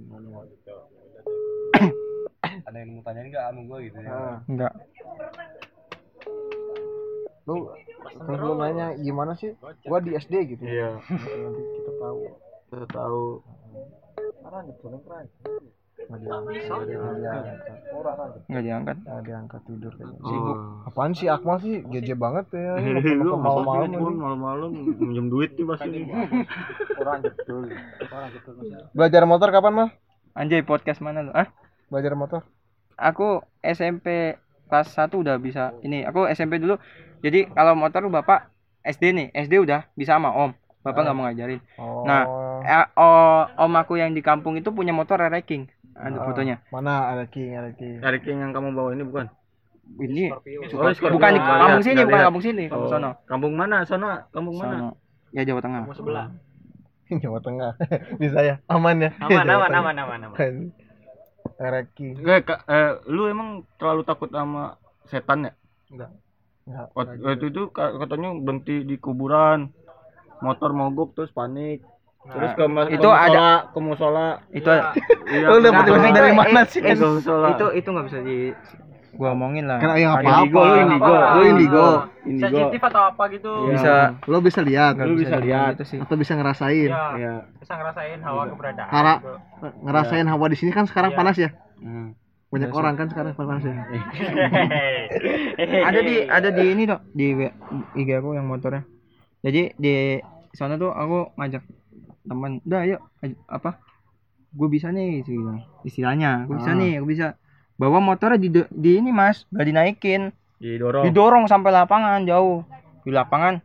Ada yang mau tanyain enggak anu gua gitu ya. Nah, enggak lu terus lu nanya gimana sih? Gua di SD gitu. Iya. Nanti kita tahu. Kita tahu. Nggak diangkat, nggak diangkat, nggak diangkat. Nggak diangkat. Tidur kayaknya. Sibuk. Apaan sih Akmal sih? Gece banget ya. Ini Lu malam-malam malam-malam minjem duit nih pasti. Nih. Belajar motor kapan mal? anjay podcast mana lu? Ah Belajar motor? aku SMP kelas 1 udah bisa ini. Aku SMP dulu. Jadi kalau motor bapak SD nih. SD udah bisa sama om. Bapak nggak mau ngajarin. Oh. Nah, eh, oh, om aku yang di kampung itu punya motor racing ada Ah, fotonya Mana ada king, ada king. Dari King yang kamu bawa ini bukan? ini Oh, Scorpio. bukan di kampung sini bukan kampung sini kampung sono Kampung mana? Sono, kampung mana? sono ya Jawa Tengah sebelah. Jawa Tengah. Bisa ya? Aman ya? Aman, aman, aman, aman, aman. Kan. Ada king. Eh, Kak, eh, lu emang terlalu takut sama setan ya? Enggak, Waktu waktu itu ka- katanya berhenti di kuburan. Motor mogok terus panik. Terus ke mas- itu ke ada- musola, ke musola. itu Iya. Lu dapet Nah, dari mana eh, sih? Eh, ke musola. itu itu nggak bisa di gua omongin lah Kan yang Ada apa-apa. Indigo, lu indigo, lu indigo. Indigo. Sensitif atau apa gitu. Iya. bisa Lo bisa lihat Lu bisa lihat. itu sih atau bisa ngerasain. Iya. Iya. Bisa ngerasain hawa keberadaan. Karena gitu. ngerasain hawa di sini kan sekarang Iya. panas ya. Hmm. Banyak orang kan sekarang panas ya. ada di ada di ini dok di W- IG aku yang motornya jadi di sana tuh aku ngajak teman udah yuk apa gue bisa nih istilahnya gue bisa Ah. nih aku bisa bawa motornya di di ini mas gak dinaikin Didorong. didorong sampai lapangan jauh di lapangan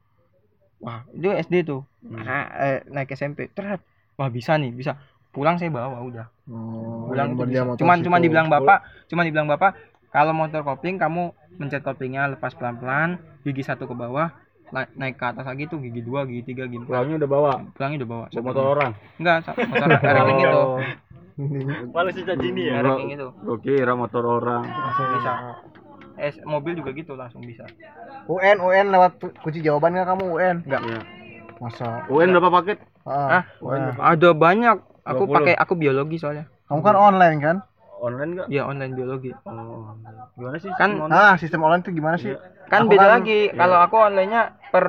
wah itu SD tuh Hmm. nah, eh, naik SMP terus wah bisa nih bisa pulang saya bawa udah Oh, pulang dia bisa. cuman situ. cuman dibilang bapak cuman dibilang bapak kalau motor kopling kamu mencet koplingnya lepas pelan pelan gigi satu ke bawah naik ke atas lagi tuh gigi dua gigi tiga gigi empat Pulangnya udah bawa. pulangnya udah bawa Bawa motor orang. enggak motor ranking itu Malu sih ini ya. ranking itu Gue kira motor orang. bisa eh mobil juga gitu langsung bisa UN UN lewat kunci jawaban nggak kamu UN? enggak Iya. Masa? UN berapa paket? Ah, ah ada banyak aku 20. pakai aku biologi soalnya Kamu kan online kan? Online enggak? Iya online biologi. Oh. Gimana sih? Kan- sistem online? Nah, sistem online itu gimana sih? Kan Aku beda kan- lagi. Kalau aku onlinenya per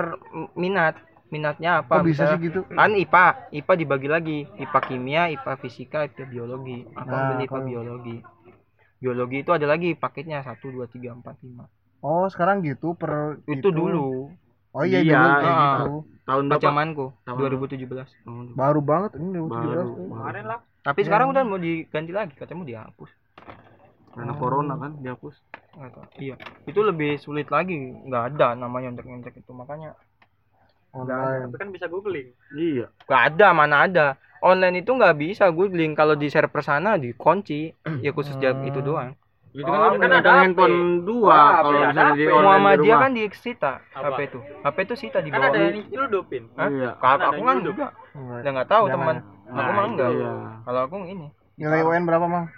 minat. Minatnya apa? Kok bisa Misalnya- sih gitu? Kan IPA, IPA dibagi lagi. IPA kimia, IPA fisika, IPA biologi. Aku Nah, ambil IPA kalau- biologi. Biologi itu ada lagi paketnya 1 2 3 4 5. Oh, sekarang gitu per Itu dulu Oh iya, Iya, dulu kayak ah. gitu. Tahun berapa? zamanku Tahun 2017. Oh, Baru banget ini 2017. Baru. tuh. Kemarin lah. Tapi sekarang udah mau diganti lagi, katanya mau dihapus. Karena corona kan dihapus. Iya, itu lebih sulit lagi. Nggak ada namanya nyontek-nyontek itu makanya Online. Tapi kan bisa googling. Iya. nggak ada mana ada. Online itu nggak bisa googling kalau di server sana dikunci. Ya khusus jam itu doang. Itu Oh, kan, kan kan ada handphone dua kalau misalnya di online di Muhammadiyah rumah. kan disita Apa? HP itu. HP itu sita di Kan bawah. ada yang nyeludupin. Iya. Kalau Kan ada aku yang kan juga. Enggak. Ya nggak tahu teman. Ya. Aku Nah, mah enggak. Iya. Kalau aku ini Nilai UN berapa, Mang?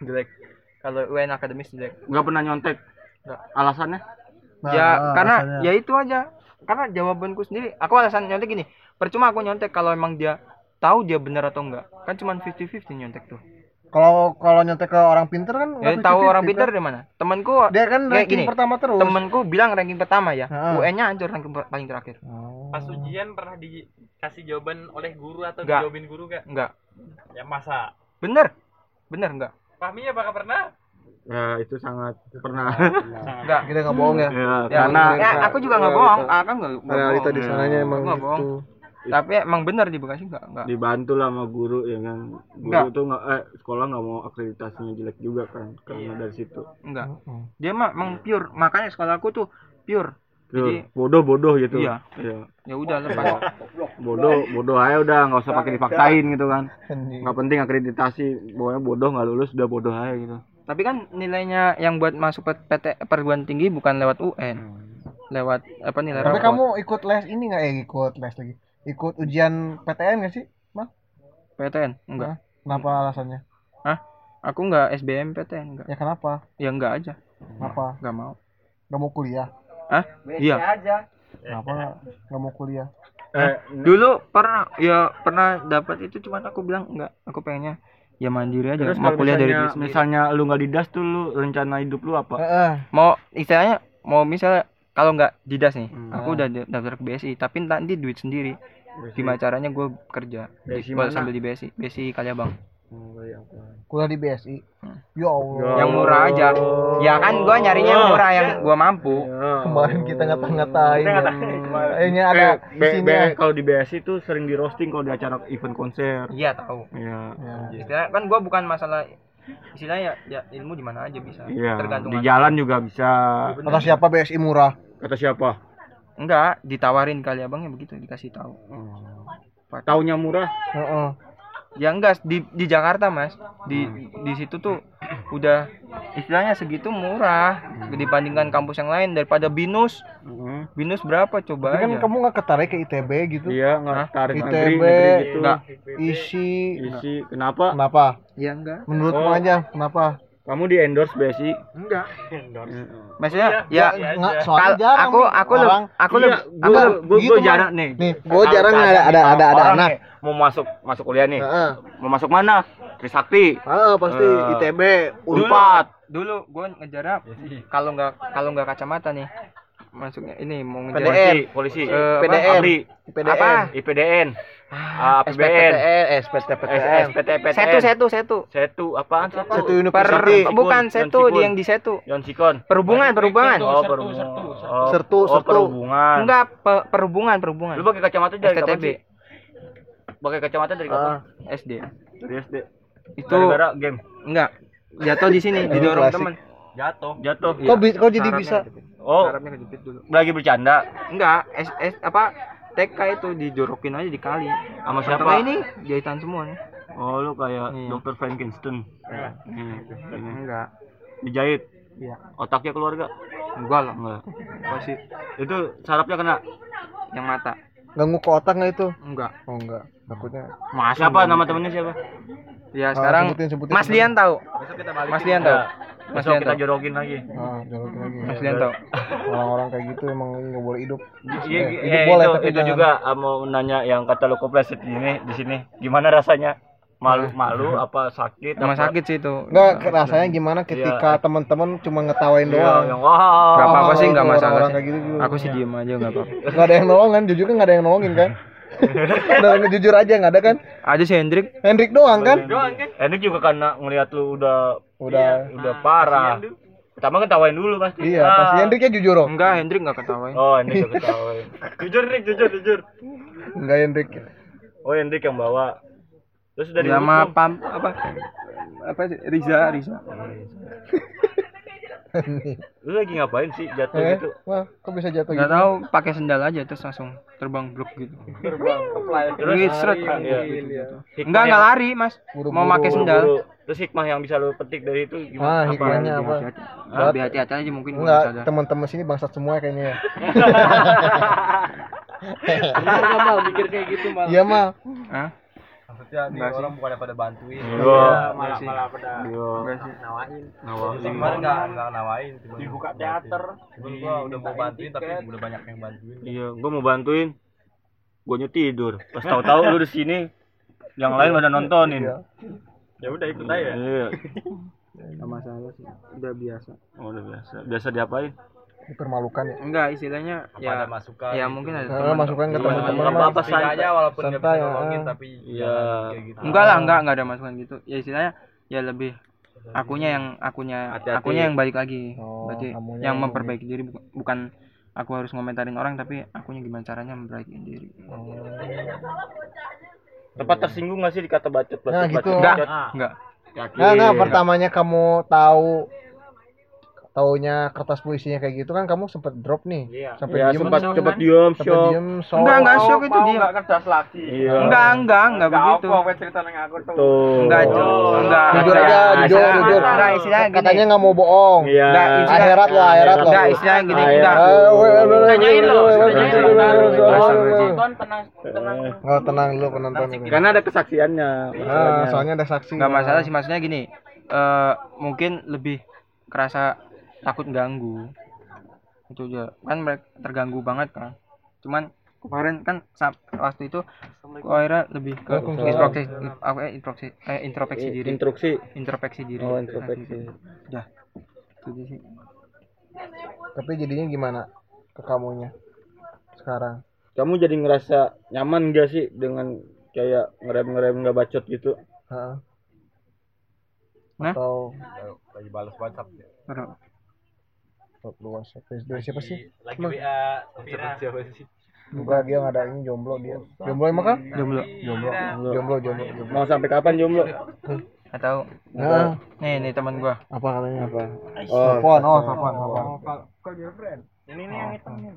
jelek. Kalau UN akademis jelek. Nggak pernah nyontek. Nggak. Alasannya? Nah, ya ah, karena alasannya. ya itu aja. Karena jawabanku sendiri. Aku alasan nyontek gini. Percuma aku nyontek kalau emang dia tahu dia benar atau enggak. Kan cuma 50-50 nyontek tuh. Kalau kalau nyontek ke orang pinter kan Ya tahu 50-50, orang kan? pintar di mana? Temanku Dia kan Kayak ranking gini, pertama terus. temanku bilang ranking pertama ya. Heeh. UN-nya hancur ranking per- paling terakhir. Oh. Pas ujian pernah dikasih jawaban oleh guru atau Nggak. dijawabin guru gak? Enggak. Ya masa? Bener. Bener enggak? Fahmi apakah pernah? Ya itu sangat pernah. Enggak. Kita nggak bohong ya. ya, Ya, karena ya, aku juga nggak bohong. Ah, kan nggak Realita bohong. di sananya Ya, emang bohong. Gitu. Tapi emang bener di Bekasi enggak enggak. dibantu lah sama guru ya kan. Guru Enggak. tuh nggak eh sekolah nggak mau akreditasinya jelek juga kan karena dari situ. Enggak. Heeh. Dia mah emang pure. Makanya sekolahku tuh pure. Jadi bodoh-bodoh gitu. Iya. Iya. ya udah lepas. Bodoh, bodoh aja udah nggak usah pakai dipaksain gitu kan. Nggak penting akreditasi, pokoknya bodoh nggak lulus udah bodoh aja gitu. Tapi kan nilainya yang buat masuk PT perguruan tinggi bukan lewat UN. Lewat apa nilai Tapi rapor. kamu ikut les ini nggak eh ikut les lagi? Ikut ujian PTN nggak sih? PTN? Enggak. Kenapa alasannya? Aku enggak SBM PTN enggak. Ya kenapa? Ya enggak aja. Kenapa? Enggak mau. Nggak mau kuliah? Hah? Iya. Kenapa nggak nggak mau kuliah? Eh, Dulu pernah ya pernah dapat itu cuman aku bilang enggak. Aku pengennya ya mandiri aja. terus mau kuliah dari diri sendiri. misalnya lu nggak didas tuh lu rencana hidup lu apa? Heeh. Mau istilahnya mau misalnya kalau nggak didas nih, Hmm. aku udah da- daftar ke BSI, tapi nanti duit sendiri. Gimana caranya gue kerja BSI mana? sambil di BSI, BSI Kaliabang. Kuliah di BSI. Hmm. Ya Allah. Yang murah aja. Ya kan gua nyarinya yang murah yang gua mampu. Kemarin kita ngata-ngatain. ya. Kayaknya ada Eh, B- isinya. B- kalau di BSI tuh sering di roasting kalau di acara event konser. Iya tahu. Iya. Ya. Kan gua bukan masalah istilahnya ya, ya ilmu di mana aja bisa. Iya. Tergantung Di jalan juga bisa. Kata siapa BSI murah? Kata siapa? Enggak, ditawarin kali abangnya begitu dikasih tahu. Taunya murah. Heeh. Ya enggak di di Jakarta, Mas. Di di situ tuh udah istilahnya segitu murah dibandingkan kampus yang lain daripada BINUS. BINUS berapa coba Tapi kan aja? kamu nggak ketarik ke ITB gitu? Iya, nggak tarik ITB, negeri, negeri gitu. Enggak. Isi. Isi. Kenapa? Kenapa? Ya enggak. Menurutmu Oh. aja kenapa? Kamu di endorse BSI? Maksudnya ya Nggak, Kal- soalnya jarang aku aku orang. lebih aku Iya, gua, aku gua, gitu, gua jarang nih. Nih, gua jarang ada ada ada ada anak. mau masuk masuk kuliah nih. Heeh. Mau masuk mana? Trisakti. Heeh, pasti Eh, ITB, Unpad. dulu gue ngejarnya kalau nggak kalau nggak kacamata nih masuknya ini mau ngejar PDN. Polisi, polisi. Eh, apa? PDN. PDN. Apa? IPDN, ah, APBN, SPTN, SPTPTN. SPTPTN. setu setu setu Setu apaan setu? Satu per University. bukan setu di yang di setu Yon Sikon. perhubungan perhubungan Oh, perhubungan. sertu, Oh, Sertu, oh, perhubungan. enggak pe- perhubungan perhubungan Lu pakai kacamata dari kapan STTB sih? Pakai kacamata dari kapan? Ah, SD Dari SD. itu Gara-gara game. enggak jatuh di sini didorong klasik. teman Jatuh. Jatuh. kok bi- kok jadi bisa? Oh, Sarapnya kejepit dulu lagi bercanda enggak S, S apa TK itu dijorokin aja di kali sama siapa ini jahitan semua nih Oh, lu kayak Iya. Dr. Frankenstein. Ini, ini. enggak Dijahit. Iya. Otaknya keluar gak? enggak lah Enggak. pasti Itu sarapnya kena. yang mata Ganggu ke otak nggak itu? enggak Oh enggak, takutnya. Siapa nama temennya siapa? ya Ah, sekarang sebutin, sebutin, Mas. Lian tahu Mas Lian tahu Mas Besok Lian kita jorokin lagi. Ah, jorokin lagi. Mas Lian tahu Orang-orang kayak gitu emang nggak boleh hidup. Iya, hidup eh, boleh itu, tapi itu jangan- juga ah, mau nanya yang kata lu kopleset ini di sini. Gimana rasanya? malu malu apa sakit Emang apa- sakit sih itu. Enggak rasanya gimana ketika teman-teman cuma ngetawain Iya, doang. yang wah Gak apa-apa sih, nggak Orang- masalah orang sih. kayak gitu juga. Aku sih diem aja nggak apa-apa. Enggak ada yang nolong kan, jujur kan enggak ada yang nolongin kan? Udah jujur aja enggak ada kan? Ada si Hendrik. Hendrik doang kan? Enak juga karena ngeliat lu udah Udah. udah parah pertama kan tawain dulu pasti Iya, Ah. pasti Hendriknya jujur loh. Enggak, Hendrik nggak ketawain. oh ini udah ketawain jujur nih jujur jujur Enggak Hendrik. oh Hendrik yang bawa terus dari Sama hukum. pam apa? Apa sih? Riza, Riza. lu lagi ngapain sih jatuh Eh, gitu wah, kok bisa jatuh Nggak gitu? tahu pakai sendal aja terus langsung terbang blok gitu. terus Wih, seret. iya. Hikmah Enggak, enggak yang- lari, Mas. Buru-buru, Mau pakai sendal. buru-buru. terus hikmah yang bisa lu petik dari itu Ah, gimana apa hikmahnya apa? Hati-hati. Lebih hati-hati aja mungkin Enggak, teman-teman sini bangsat semua kayaknya ya. Enggak mal mikir kayak gitu mal. Iya, mal. Hah? Maksudnya nih Enggak sih. orang bukannya pada bantuin. Iya. malah malah pada nawain. Jadi kemarin nggak nggak nawain, cuma Dibuka teater. Cuman gua udah mau bantuin tapi udah banyak yang bantuin. iya gua mau bantuin gua tidur pas tahu-tahu lu di sini yang lain pada nontonin Ya udah ikut aja. iya Enggak masalah sih. Udah biasa. oh, udah biasa biasa diapain Dipermalukan ya. Enggak, istilahnya Ada ya masukan. ya gitu. mungkin ada Nah, teman. masukan ke Iya, teman-teman Santai aja walaupun bisa Santai, nolongin ah. tapi jangan kayak gitu. Enggak lah, enggak, enggak ada masukan gitu. Ya istilahnya ya lebih akunya yang akunya Hati-hati. akunya yang balik lagi. Oh, Berarti yang yang memperbaiki diri bu- bukan aku harus ngomentarin orang tapi akunya gimana caranya memperbaiki diri. tempat tersinggung nggak sih di kata bacot bacot Nah, gitu. bacot, Enggak, enggak. Nah, nah, pertamanya kamu tahu taunya kertas puisinya kayak gitu kan kamu sempet drop nih. Iya. Sampai ya diem, sempat kan? cepet diem shock diem, shock. Enggak, enggak shock itu dia. nggak kertas lagi. iya Enggak, enggak, enggak begitu. Apa apa cerita nang aku tuh. tuh Enggak. Enggak. Jujur enggak. aja, jujur, Enggak, jujur. Enggak, istilahnya gini. Katanya nggak mau bohong. iya Enggak, Akhirat loh, akhirat loh. Enggak, istilahnya gini, enggak. Tanyain lo, weh, weh, tanyain weh, lo. weh, weh, weh, Astagfirullahaladzim. Nonton tenang tenang. Oh, tenang dulu penonton. karena ada kesaksiannya Ah, soalnya ada saksi. Enggak masalah sih maksudnya gini. Eh mungkin lebih kerasa takut ganggu. Itu aja. Kan mereka terganggu banget kan. Cuman kemarin kan waktu itu akhirnya lebih ke introspeksi apa eh, introspeksi eh, introspeksi diri instruksi introspeksi diri oh introspeksi udah itu aja sih Tapi jadinya gimana ke kamunya sekarang? kamu jadi ngerasa nyaman gak sih dengan kayak ngerem ngerem nggak bacot gitu Heeh. Nah? Atau lagi balas WhatsApp ya. Bro, lu WhatsApp dari siapa sih? Lagi WA Safira. Siapa sih? Enggak, dia nggak ada ini jomblo dia. Jomblo emang kan? jomblo Jomblo. Jomblo, jomblo, jomblo. mau sampai kapan jomblo nggak tahu Nah, nih nih teman gua apa katanya? Apa? oh Telepon, oh, telepon, telepon. Ini nih yang hitam nih.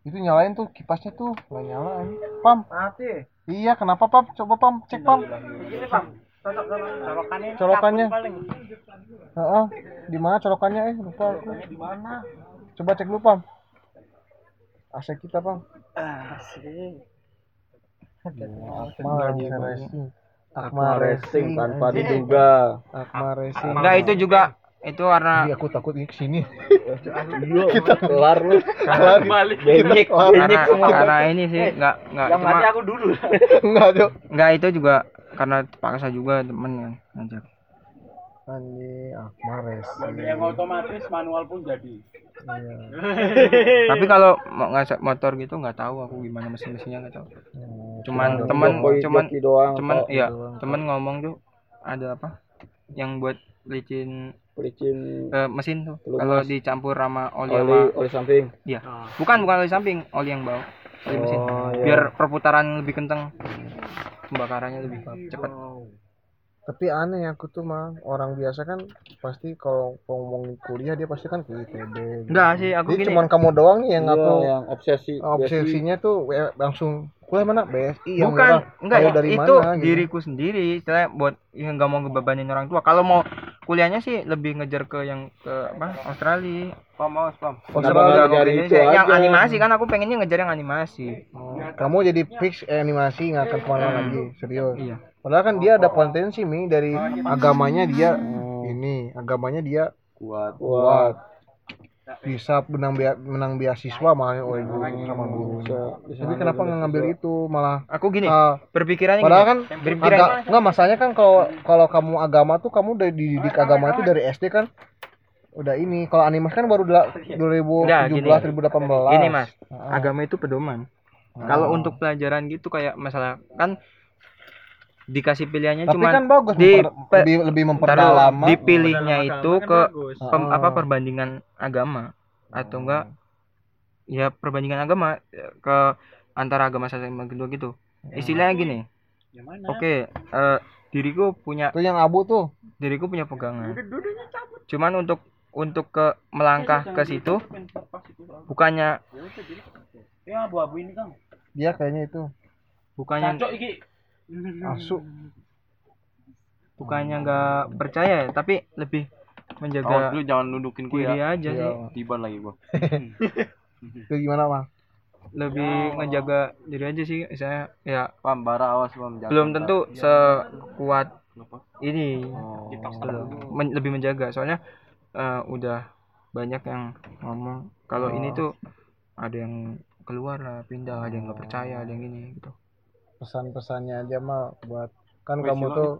Itu nyalain tuh kipasnya tuh, nggak nyala ini. Pam. Mati. Iya, kenapa Pam? Coba Pam, cek Pam. Ini Bang. Cocok colokannya. Colokannya. cabut paling. Heeh. Di mana colokannya eh? Lupa aku. Di mana? Coba cek dulu Pam. AC kita Pam. Asik. Akmal Racing. Akmal Racing tanpa diduga Akmal Racing. enggak itu juga itu karena Iya, aku takut ini ke sini. kita kelar lu Kelar. Balik. Benyek karena benyek semua karena ini sih enggak enggak Yang cuma mati aku dulu. Enggak, Cok. enggak itu juga karena terpaksa juga temen kan ngajak Akmal Racing. Yang otomatis manual pun jadi. Iya. tapi kalau mau ngajak motor gitu nggak tahu aku gimana mesin mesinnya nggak tahu cuman temen cuman cuman iya temen ngomong tuh ada apa yang buat licin pelicin eh, mesin tuh Pelumas. kalau dicampur sama oli, oli sama oli samping. Iya. Bukan bukan oli samping oli yang bau oli mesin. Oh, iya. biar perputaran lebih kenceng pembakarannya lebih cepat Tapi aneh aku tuh mah orang biasa kan pasti kalau ngomongin kuliah dia pasti kan ke ITB. enggak sih aku Jadi gini. cuman kamu doang nih yang Iya, aku yang obsesi obsesinya tuh ya, langsung kuliah mana? BSI yang bukan orang enggak dari itu mana? gitu. diriku sendiri istilahnya buat yang nggak mau ngebebanin orang tua. Kalau mau kuliahnya sih lebih ngejar ke yang ke apa Australia. Pam mau itu Indonesia. yang aja? animasi kan aku pengennya ngejar yang animasi. Oh, kamu jadi fix eh, animasi nggak akan ke mana lagi serius. iya Padahal kan dia ada potensi mi dari agamanya dia ini agamanya dia kuat. kuat. bisa menang bea- menang beasiswa malah oleh guru sama gurunya. Tapi kenapa nggak ngambil itu? Malah Aku gini, ah, berpikirannya padahal gini. kan berpikiran aga, nggak masalahnya kan kalau kalau kamu agama tuh kamu udah dididik agama itu dari SD kan udah ini. Kalau animasi kan baru dela- 2017 Nggak, gini. 2018 Gini, Mas. Ah. agama itu pedoman. Kalau untuk pelajaran gitu kayak masalah kan dikasih pilihannya tapi cuma kan bagus di memper- pe- lebih lebih memperdalam. dipilihnya itu ke pem- Ah. apa perbandingan agama. Atau enggak ya perbandingan agama eh, ke antara agama satu sama kedua gitu. Istilahnya gini. Oke, eh, diriku punya itu yang abu tuh. Diriku punya pegangan. Cuman untuk untuk ke melangkah ke situ bukannya dia kayaknya itu. Bukannya asu bukannya nggak percaya ya, tapi lebih menjaga dulu jangan nundukin gue ya. aja sih Iya. Tiban lagi gua. itu gimana bang lebih ngejaga diri aja sih saya ya Pam, bara awas pam. jangan belum tentu sekuat Kenapa? ini Oh. Men- lebih menjaga soalnya eh, udah banyak yang ngomong kalau ini tuh ada yang keluar lah pindah ada yang nggak percaya ada yang ini gitu pesan-pesannya aja mah buat kan Wih, kamu tuh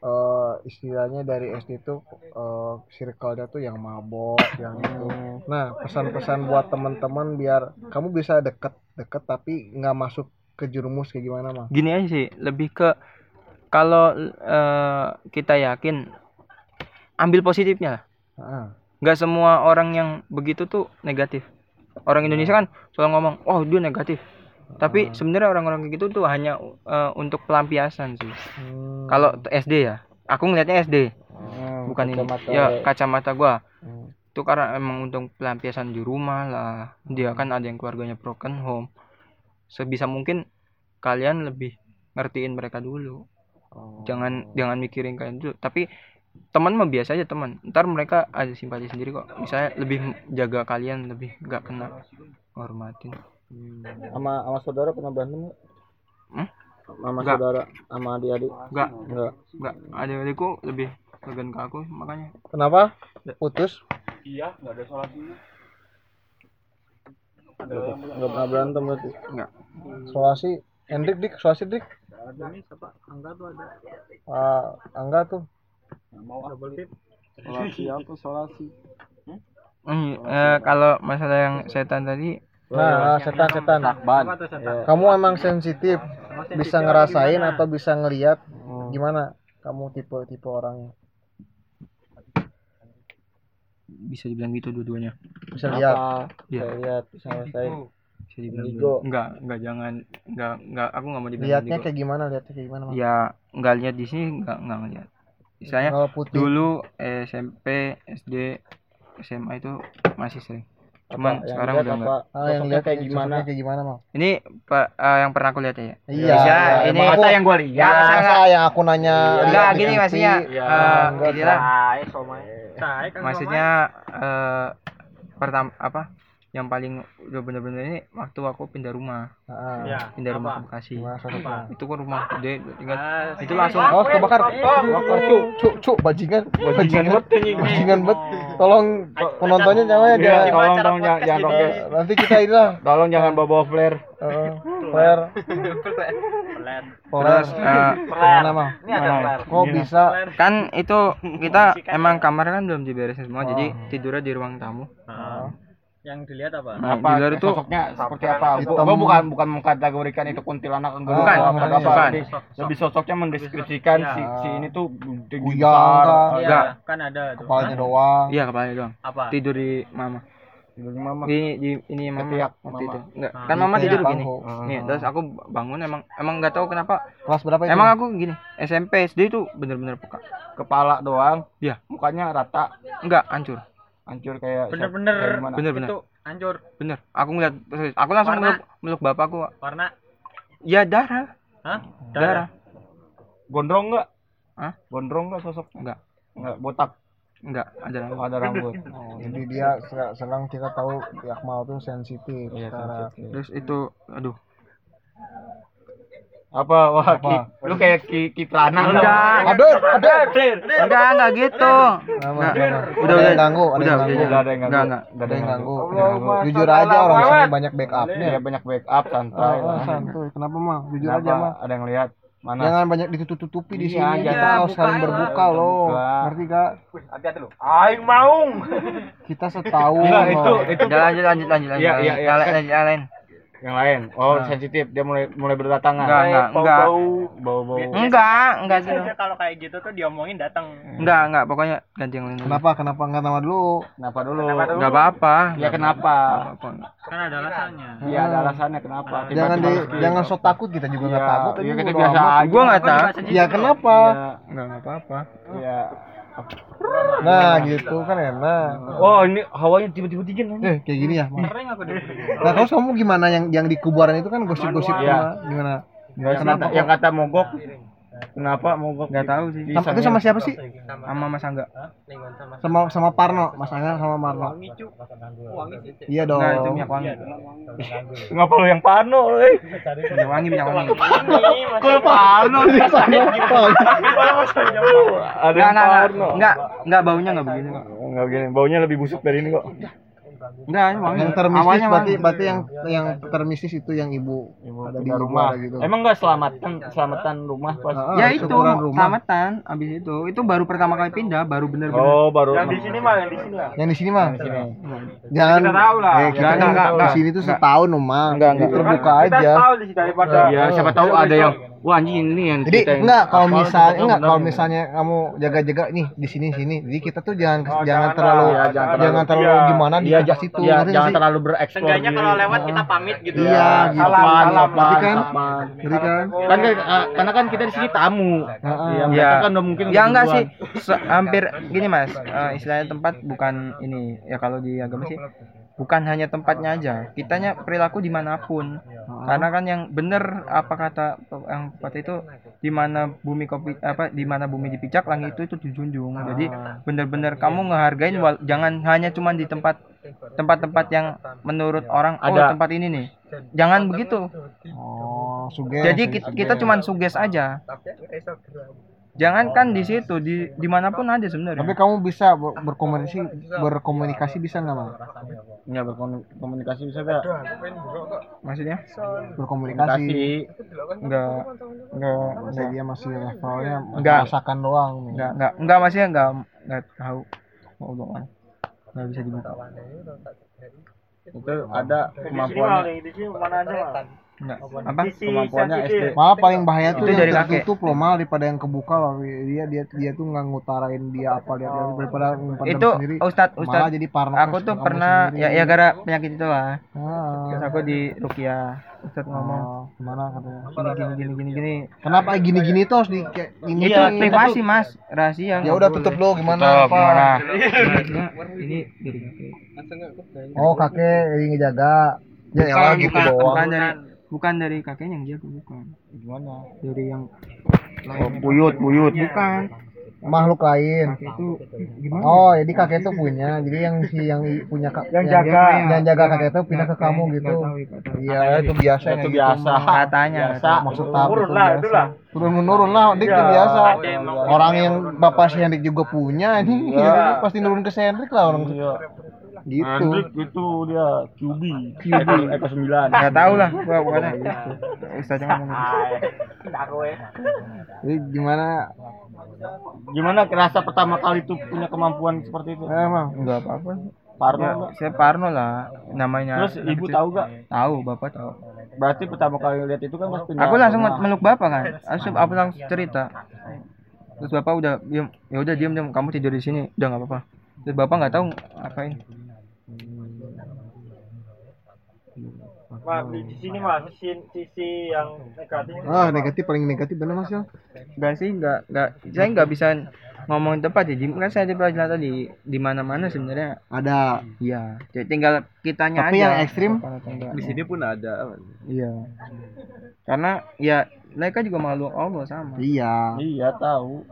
eh, istilahnya dari SD tuh eh, circle-nya tuh yang mabok yang itu. Nah pesan-pesan buat teman-teman biar kamu bisa deket-deket tapi nggak masuk ke jerumus kayak gimana mah gini aja sih lebih ke kalau eh, kita yakin ambil positifnya nggak semua orang yang begitu tuh negatif. Orang Indonesia kan selalu ngomong oh dia negatif tapi sebenarnya orang-orang kayak gitu tuh hanya eh, untuk pelampiasan sih. Hmm. kalau SD ya aku ngelihatnya SD Hmm, bukan ini kacamata. ya we. kacamata gua. Hmm. itu karena emang untuk pelampiasan di rumah lah. Dia kan ada yang keluarganya broken home. Sebisa mungkin kalian lebih ngertiin mereka dulu. Oh. jangan jangan mikirin kalian dulu. Tapi teman mah biasa aja teman. Ntar mereka ada simpati sendiri kok. Misalnya lebih jaga kalian lebih nggak kena hormatin sama sama saudara pernah berantem nggak? Hmm? sama Nggak. saudara sama adik-adik? Nggak. Enggak nggak. Ada adikku lebih segan ke aku makanya. Kenapa? Putus? Iya, enggak ada solusinya. enggak pernah berantem berarti? Solasi Hendrik dik. Solasi dik. Ah, Angga tuh. Solasi apa solasi? Hmm, eh, kalau masalah yang setan tadi nah setan setan. Ban. kamu emang sensitif bisa ngerasain atau bisa ngelihat gimana kamu tipe tipe orangnya? Bisa dibilang gitu dua-duanya. Bisa lihat. Iya. saya lihat sama saya bisa dibilang Indigo. dua- enggak enggak jangan enggak enggak aku nggak mau dibilang lihatnya indigo. kayak gimana? Lihatnya kayak gimana ya enggak lihat di sini enggak enggak ngeliat. Misalnya dulu SMP SD SMA itu masih sering cuman Apa? Sekarang udah enggak ah, yang lihat kayak gimana? kayak gimana mau ini pak eh, yang pernah aku lihat ya? Iya Bisa, ini emang masa aku- yang gua ya, lihat? masa masa yang aku nanya enggak lihat di gini TV, maksudnya Iya. eh, Enggak, kan maksudnya eh pertama apa yang paling udah bener-bener ini waktu aku pindah rumah. Ah, Ya. pindah rumah ke Bekasi. Sosoknya? itu kan rumah gede ingat Ah, itu langsung Oh, kebakar. Kebakar, cuk, cuk, cuk, bajingan, bajingan banget, bajingan banget. Tolong penontonnya jangan ya, Iya, jangan. tolong dong jangan roket. Nanti kita ini lah, Tolong jangan bawa bawa flare. eh, flare, flare. terus eh, Gimana mah? Kok bisa? kan itu kita emang kamar kan belum diberesin semua jadi tidurnya di ruang tamu yang dilihat apa nah, Apa di luar itu sosoknya seperti apa? Gua, Hitam. gua bukan bukan mengkategorikan itu kuntilanak enggak. Bukan, Apa, bukan, apa, bukan. Lebih, lebih sosoknya mendeskripsikan Iya. si si ini tuh? Enggak. Iya, kan ada tuh Kepalanya doang. iya kepalanya doang apa tidur di mama Tidur di mama. di, di ini mama Ketiak mama. itu enggak Ah. kan mama tidur gini nih terus aku bangun emang emang nggak tahu kenapa Kelas berapa itu? emang aku gini SMP SD itu bener-bener peka Kepala doang. Iya. Mukanya rata, enggak hancur hancur kayak bener-bener kayak bener-bener itu hancur bener aku ngeliat aku langsung Warna? meluk, meluk bapakku warna ya darah hah darah Gondrong enggak? Hah? Gondrong enggak sosoknya? Enggak. Enggak botak. enggak ada Oh, ada rambut. Oh, jadi dia se- senang kita tahu Yakmal tuh sensitif Iya, secara sensitif. terus itu aduh Apa? Wah, Apa? Ki- lu kayak ki kiprana lu. Enggak. Ada, ada. Enggak, enggak gitu. Enggak. Udah, ada udah. yang ganggu, ada Udah, yang udah, ada yang Enggak, ganggu. enggak. Enggak ada yang ganggu. Jujur aja orang sini banyak backupnya. Iya, banyak backup santai. Oh, santuy. Kenapa mah? Jujur Kenapa? aja mah. Ada yang lihat? Mana? Jangan banyak ditutup-tutupi di Iya, sini. iya, Kita harus saling berbuka loh. Ngerti gak? Hati-hati lu. Aing maung. Kita setahun. Itu itu Udah lanjut lanjut lanjut lanjut. Iya, iya, iya. Lain, yang lain. Oh, Nah. sensitif. Dia mulai mulai berdatangan. Enggak, enggak, enggak. Bau-bau. Enggak, enggak gitu. Biasanya kalau kayak gitu tuh diomongin datang. Enggak, enggak, pokoknya ganti yang lain. Kenapa? Kenapa enggak nama dulu? Kenapa dulu? Enggak apa-apa. Ya kenapa? Kan ada alasannya. Iya, ada alasannya kenapa. Jangan di jangan so takut kita juga enggak Iya, takut. iya, kita biasa aja. Gua enggak tahu. Ya kenapa? Enggak enggak apa-apa. Iya. Nah, gitu kan enak. Oh, ini hawanya tiba-tiba dingin. Eh, kayak gini ya. Mas. Nah, terus kamu gimana yang yang di kuburan itu kan gosip-gosip Iya. gimana? Enggak Kenapa yang kata mogok. Kenapa mogok? Enggak tahu sih. Sama, itu sama siapa sih? Sama Mas Angga. Sama sama Parno, Mas Angga sama Parno. Iya dong. Enggak, itu minyak wangi. Ngapa lu yang pano, eh? Minyak wangi, minyak wangi. Kok pano sih? Ada parno. enggak, enggak baunya enggak begini. Enggak begini, baunya lebih busuk dari ini kok. Enggak, wangi. Yang termistis Awalnya berarti berarti yang yang termistis itu yang ibu, ada di rumah gitu. Emang enggak selamatan selamatan rumah pas? Ah, Ya itu, syukuran rumah. selamatan abis itu. Itu baru pertama kali pindah, baru bener-bener. Oh, baru. Yang di sini mah, yang di sini lah. Yang di sini mah. Jangan Kita tahu lah. Eh, kita Enggak, enggak, di sini tuh setahun Oma. Enggak, enggak. Terbuka Kita aja. tahu di sini daripada. Iya, siapa tahu ada yang wah anjing ini yang Jadi kita yang enggak kalau misalnya enggak kalau misalnya kamu jaga-jaga nih di sini sini. Jadi kita tuh jangan Oh, jangan jangan terlalu. Iya, jangan jangan terlalu- terlalu iya. gimana di Iya, dekat ja- situ. iya, ngerti jangan sih? terlalu bereksplor. Seenggaknya kalau lewat kita pamit gitu. Iya, gitu. Salam, salam. Kan salam. Jadi kan Kan ah, karena kan kita di sini tamu. Iya, mereka Ya, kan udah mungkin ya enggak sih, hampir gini mas, eh, istilahnya tempat bukan ini ya kalau di agama sih bukan hanya tempatnya aja, kitanya perilaku di mana pun, karena kan yang bener apa kata yang tepat itu di mana bumi kopi apa di mana bumi dipijak langit itu itu dijunjung, jadi bener-bener kamu ngehargain wal- jangan hanya cuma di tempat tempat-tempat yang menurut orang oh Ada. tempat ini nih, jangan begitu, oh, suges. jadi kita, kita cuma suges aja. Jangan kan di situ, di di mana pun ada sebenarnya. Tapi kamu bisa ber- berkomunikasi berkomunikasi bisa nggak mal? Iya, berkomunikasi bisa enggak? Maksudnya? Berkomunikasi. Enggak, enggak, Masa dia masih levelnya Enggak. masakan doang nih. enggak, enggak, enggak maksudnya enggak, enggak tahu mau. Enggak bisa dibuka. Itu ada Di sini mah, kemampuannya. di sini mana aja. Enggak. Apa? Sisi Kemampuannya. SD. Malah paling bahaya tuh Itu dari kakek. tertutup loh mal daripada yang kebuka loh. Dia dia dia tuh nggak ngutarain dia apa dia dia daripada Itu sendiri. Ustad, Malah Ustad. jadi parno Aku tuh pernah sendiri. ya ya gara penyakit itu lah. Ah. Terus aku di Rukia. Ustad ngomong Oh, gimana katanya? gini gini gini gini gini. Kenapa gini-gini tuh harus di kayak ini Itu privasi, Mas. Rahasia. Ya udah tutup lo gimana Tutup, apa? ini dari kakek. Oh, kakek ini ngejaga. Ya ya gitu doang. Bukan dari kakeknya yang jaga bukan. Gimana? Dari yang Oh, buyut, buyut. bukan. Makhluk lain. Kakek itu gimana? Oh, jadi kakek itu punya. Jadi yang si yang punya kak Yang jaga. yang jaga kakek itu pindah ke kamu gitu. Iya, itu biasa Itu yang gitu. biasa. Katanya. Biasa. Maksud Turun itu lah, biasa. itulah. Turun menurun lah, dik itu Iya, biasa. Orang yang bapak si Hendrik juga punya ini Iya. pasti nurun ke Hendrik lah orang Iya. Gitu. Hendrik itu dia QB. QB Eko 9. Enggak tahu lah, gua bukan gitu. Ustaznya ngomong gitu. Jadi gimana? Gimana kerasa pertama kali tuh punya kemampuan seperti itu? Eh, Emang Enggak apa-apa. Parno Ya, saya Parno lah namanya. Terus ibu tahu gak? Tahu, Bapak tahu. Berarti pertama kali lihat itu kan pas pindah Aku langsung rumah. meluk Bapak kan. Langsung aku langsung cerita. Terus Bapak udah diam. Ya udah diam diam kamu tidur di sini. Udah enggak apa-apa. Terus Bapak nggak tahu apain. Mas, di di sini mas, sisi, sisi yang negatif. ah negatif paling negatif bener Mas ya. Enggak sih, enggak enggak saya enggak bisa ngomong tempat ya. Kan saya di pelajaran tadi di mana-mana sebenarnya. Ada. Iya. Jadi tinggal kitanya Tapi aja. yang ekstrim? Di sini pun ada. Iya. Karena ya mereka juga makhluk Allah sama. Iya. Iya tahu.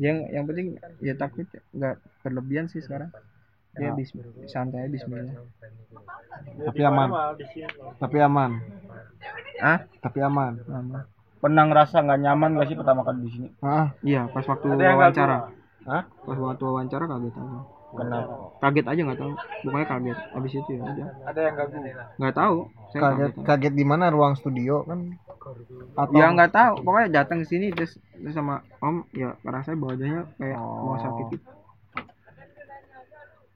Yang yang penting ya takut enggak berlebihan sih sekarang. Ya bismillah santai bismillah. Tapi aman. Tapi aman. ah Tapi aman. Aman. pernah ngerasa nggak nyaman gak sih pertama kali di sini? Ah, iya pas waktu wawancara. Hah? pas waktu wawancara kaget aja. Kenapa? Kaget aja nggak tahu. Pokoknya kaget. Abis itu ya udah. Ada yang ganggu. nggak tahu. Saya kaget kaget, aja. kaget di mana? Ruang studio kan? Atau ya nggak tahu. Pokoknya datang ke sini terus, terus sama om ya rasanya badannya kayak mau sakit gitu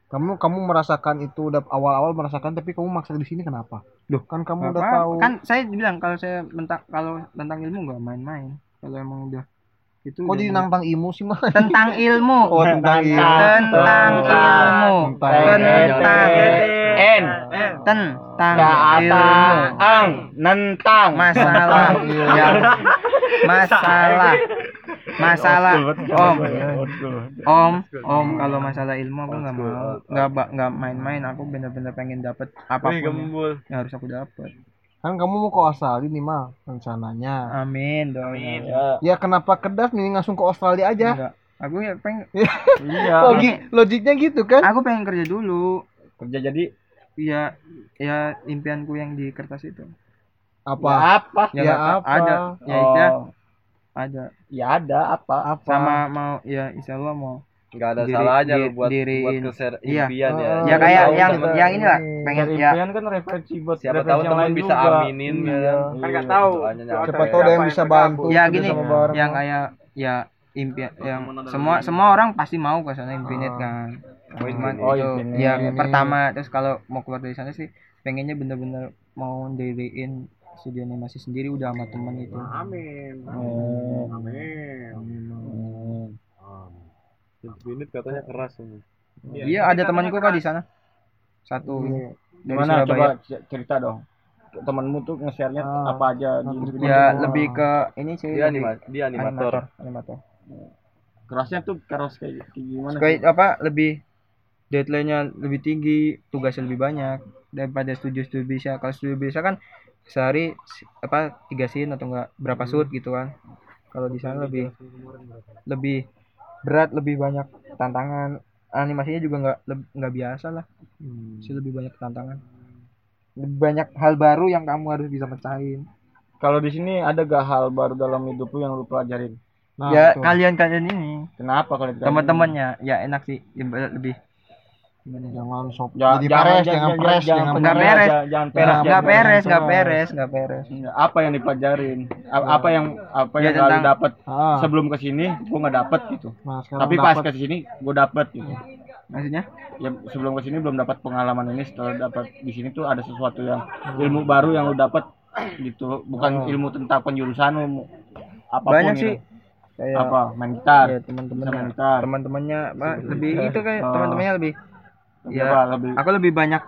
kamu kamu merasakan itu udah awal-awal merasakan tapi kamu maksa di sini kenapa? Loh, kan kamu udah tahu. kan saya bilang kalau saya tentang kalau tentang ilmu nggak main-main. Kalau emang udah itu Kok jadi nantang ilmu sih, mah? tentang ilmu. Oh, tentang ilmu. tentang ilmu. Tentang tentang N. Tentang ilmu. Ang. Nentang. Masalah. Masalah masalah om. om om kalau masalah ilmu aku nggak mau. nggak nggak main-main. Aku bener-bener pengen dapet apa pun yang- yang harus aku dapet. Kan kamu mau ke Australia nih, mah rencananya. amin dong ya. Ya kenapa kedas nih langsung ke Australia aja? Enggak. aku ya pengen iya. Logik logiknya gitu kan? aku pengen kerja dulu. Kerja jadi? Iya ya impianku yang di kertas itu. Apa? apa? Ya, Ya apa? ada. Ya Oh, ada ya ada apa Apa? sama mau ya insya Allah mau Nggak ada Diri- salahnya di- lu buat buat diriin. keser Iya. impian ya. Oh, ya iya, kayak tahu yang kita. yang inilah Ini. pengen ya impian kan referensi buat Siapa tahu yang teman lain bisa juga. aminin Iya. ya. Kan nggak tahu. Doanya nyampe. Siapa tahu ada yang bisa bantu. ya gini sama bareng. yang kayak ya impian yang semua semua orang pasti mau ke sana infinite kan cuman Oh, itu ya pertama terus kalau mau keluar dari sana sih pengennya bener-bener mau diriin studio animasi sendiri udah sama temen itu Amin. Oh. Amin. Hmm. Infinite katanya keras ini. iya ada temanku kok di sana satu Iya. dari Gimana Surabaya. coba cerita dong. Temenmu tuh nge-share-nya Ah. apa aja di Infinite? ya lebih ke ini sih Dia anima dia animator. animator Kerasnya tuh keras kayak kayak gimana? sih? kayak apa lebih deadline-nya lebih tinggi tugasnya lebih banyak daripada studio-studio bisa kalau studio bisa kan sehari apa tiga scene atau enggak berapa shoot gitu kan. Kalau di sana lebih lebih berat lebih banyak tantangan. Animasinya juga nggak nggak biasa lah. Sih lebih banyak tantangan. Lebih banyak hal baru yang kamu harus bisa pecahin. Kalau di sini ada gak hal baru dalam hidup lu yang lu pelajarin? Nah, ya betul. kalian kalian ini. Kenapa kalau dikasih? teman-temannya. Ya enak sih. Ya, lebih gimana ya? jangan sob Ja- jadi jangan- peres, jangan- jangan jangan- peres, jangan- jangan iya, peres. jangan- Jangan peres. jangan peres nggak peres. peres nggak peres Iya, Apa yang dipelajarin? A- Apa yang apa Ya, yang lu tentang- dapet Ah, sebelum ke sini gua nggak dapet gitu. nah, Tapi pas dapat. ke sini gua dapet gitu. maksudnya Ya sebelum ke sini belum dapat pengalaman ini setelah dapat di sini tuh ada sesuatu yang ilmu baru yang lu dapat gitu. Bukan ilmu tentang penjurusan lu apa pun banyak gitu. sih kayak Apa? Main gitar. ya main teman-temannya gitar. teman-temannya Pak, lebih itu kayak Oh. teman-temannya lebih ya lebih aku lebih banyak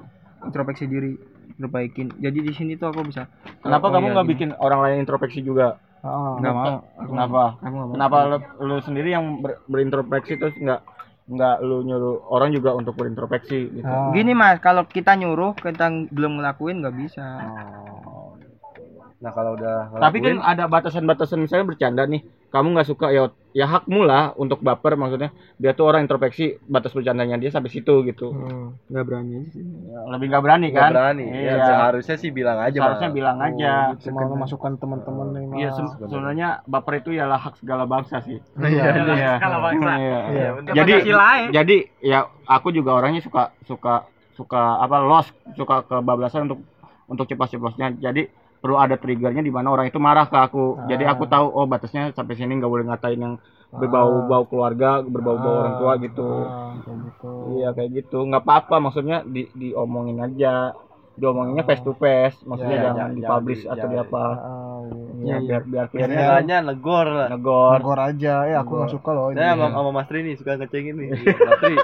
introspeksi diri perbaikin jadi di sini tuh aku bisa Kenapa oh, kamu iya, nggak gini. bikin orang lain introspeksi juga? Ah, nggak mau aku Kenapa? aku nggak mau Kenapa lu, lu sendiri yang ber- berintrospeksi terus nggak nggak lu nyuruh orang juga untuk berintrospeksi gitu? ah. gini mas kalau kita nyuruh kita belum ngelakuin nggak bisa Nah, kalau udah Tapi kan ngelakuin, ada batasan-batasan misalnya bercanda nih. Kamu nggak suka ya ya hakmu lah untuk baper maksudnya. Dia tuh orang introspeksi batas bercandanya dia sampai situ gitu. Hmm. nggak berani sih Ya, lebih nggak berani nggak kan? berani. Iya. Ya, seharusnya sih bilang aja, Seharusnya Mas. bilang aja. Cuma masukan teman-teman nih. Iya, se- sebenarnya baper itu ialah hak segala bangsa sih. Iya. Iya. Bangsa. Iya. Iya. Jadi ya. jadi ya aku juga orangnya suka suka suka apa lost, suka kebablasan untuk untuk ceplos-ceplosnya. Jadi perlu ada triggernya di mana orang itu marah ke aku. Jadi aku tahu oh batasnya sampai sini nggak boleh ngatain yang berbau-bau keluarga, berbau-bau orang tua gitu. Ah, kayak gitu. Iya kayak gitu. nggak apa-apa maksudnya di diomongin aja. Diomonginnya face to face, maksudnya Ya, jangan jangan- dipublish jangan atau di- di apa. Ah, Ya, biar biar clear Istilahnya negor lah. negor. Negor aja, ya aku nggak suka loh. Saya ini. sama, sama Mas Tri nih suka ngecengin nih. Mas Tri,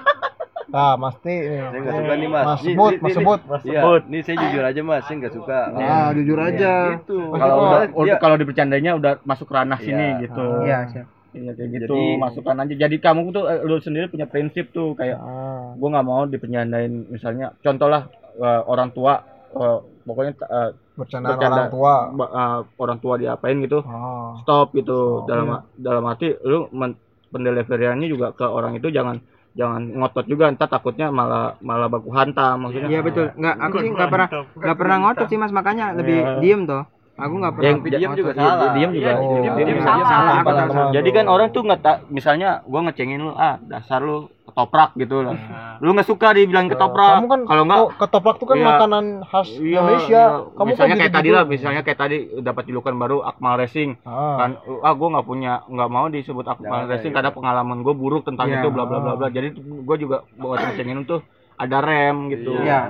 Ah, Mas Ti. nih. saya nggak suka nih Mas. Mas Nih, sebut, nih, Mas sebut. Iya, nih saya jujur aja Mas, saya nggak suka. Ah, jujur aja. Gitu. Kalau udah, udah- kalau dibercandainya udah masuk ranah Iya. sini gitu. iya siap Iya kayak gitu. Jadi- Masukkan aja. Jadi kamu tuh eh, lu sendiri punya prinsip tuh kayak Ah, gua nggak mau dipenyandain misalnya contoh lah eh, orang tua eh, pokoknya eh, bercandaan bercanda orang tua. ba- eh, orang tua diapain gitu Ah, stop gitu dalam dalam arti lu men, pendeliveriannya juga ke orang itu jangan jangan ngotot juga entar takutnya malah malah baku hantam maksudnya Iya betul. Nggak, aku sih nggak pernah nggak pernah ngotot sih mas makanya lebih Iya. diem toh. Aku nggak pernah. yang diem juga Iya, salah. diem juga Oh. diem, Diem diem salah. jadi kan orang tuh nggak tak misalnya gua ngecengin lu ah dasar lu ketoprak gitu lah lu nggak suka dibilang ketoprak Kamu kan kalau nggak oh, ketoprak tuh kan Iya. makanan khas Iya, Indonesia. iya. Kamu misalnya kan kayak tadi lah, misalnya kayak tadi dapat julukan baru Akmal Racing. Ah. Kan ah gue nggak punya nggak mau disebut Akmal Racing karena pengalaman gue buruk tentang Iya. itu bla bla bla bla. Jadi gue juga buat ngecengin tuh ada rem gitu. Iya.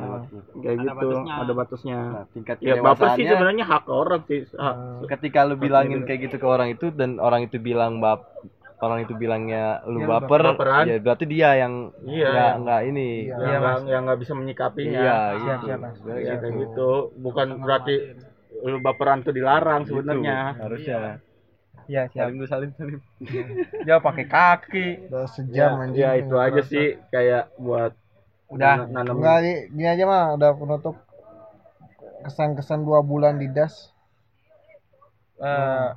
Kayak gitu, ada batasnya. Nah, tingkat Ya baper sih sebenarnya hak orang sih. Hak. ketika lu bilangin kayak gitu ke orang itu dan orang itu bilang bap orang itu bilangnya lu Yang baper baperan. ya berarti dia yang Iya. nggak nggak ini Iya. yang nggak yang nggak bisa menyikapinya. iya gitu. siap, Mas. Ya, gitu. kayak gitu. Bukan berarti lu baperan tuh dilarang Gitu, sebenarnya. harusnya Iya siap. salim lu salim salim Dia pakai kaki. Udah Ya, sejam anjing. ya itu aja sih kayak buat Udah. nan- nanam Enggak, Di. gini aja mah udah penutup kesan-kesan dua bulan di das. Eh,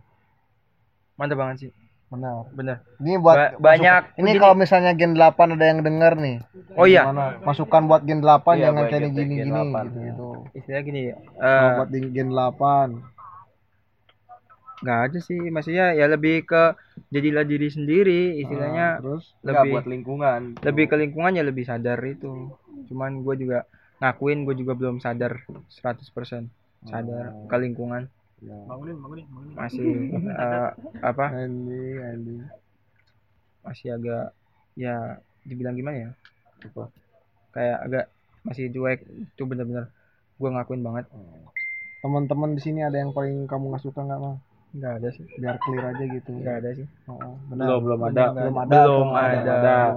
mantap banget sih. Benar. Bener. Ini buat Ba- banyak- Ini jadi- kalau misalnya Gen 8 ada yang denger nih. Oh iya. Gimana? Masukan buat Gen 8 Iya, jangan kayak gini gini 8, gitu iya. gitu. Istilahnya gini ya. Kalau Eh, buat di Gen 8. Nggak ada sih. Maksudnya ya lebih ke jadilah diri sendiri. Istilahnya Ah, terus? Nggak lebih buat lingkungan. lebih ke lingkungan ya lebih sadar itu. Cuman gue juga ngakuin gue juga belum sadar 100% sadar ke lingkungan. Masih eh, apa? Anjing anjing. masih agak ya dibilang gimana ya? Kayak agak masih cuek. Itu bener-bener gue ngakuin banget. Teman-teman di sini ada yang paling kamu nggak suka nggak mah? Nggak ada sih Biar clear aja gitu. nggak ada sih Oh, benar. belum belum ada Belum ada. belum ada. Belum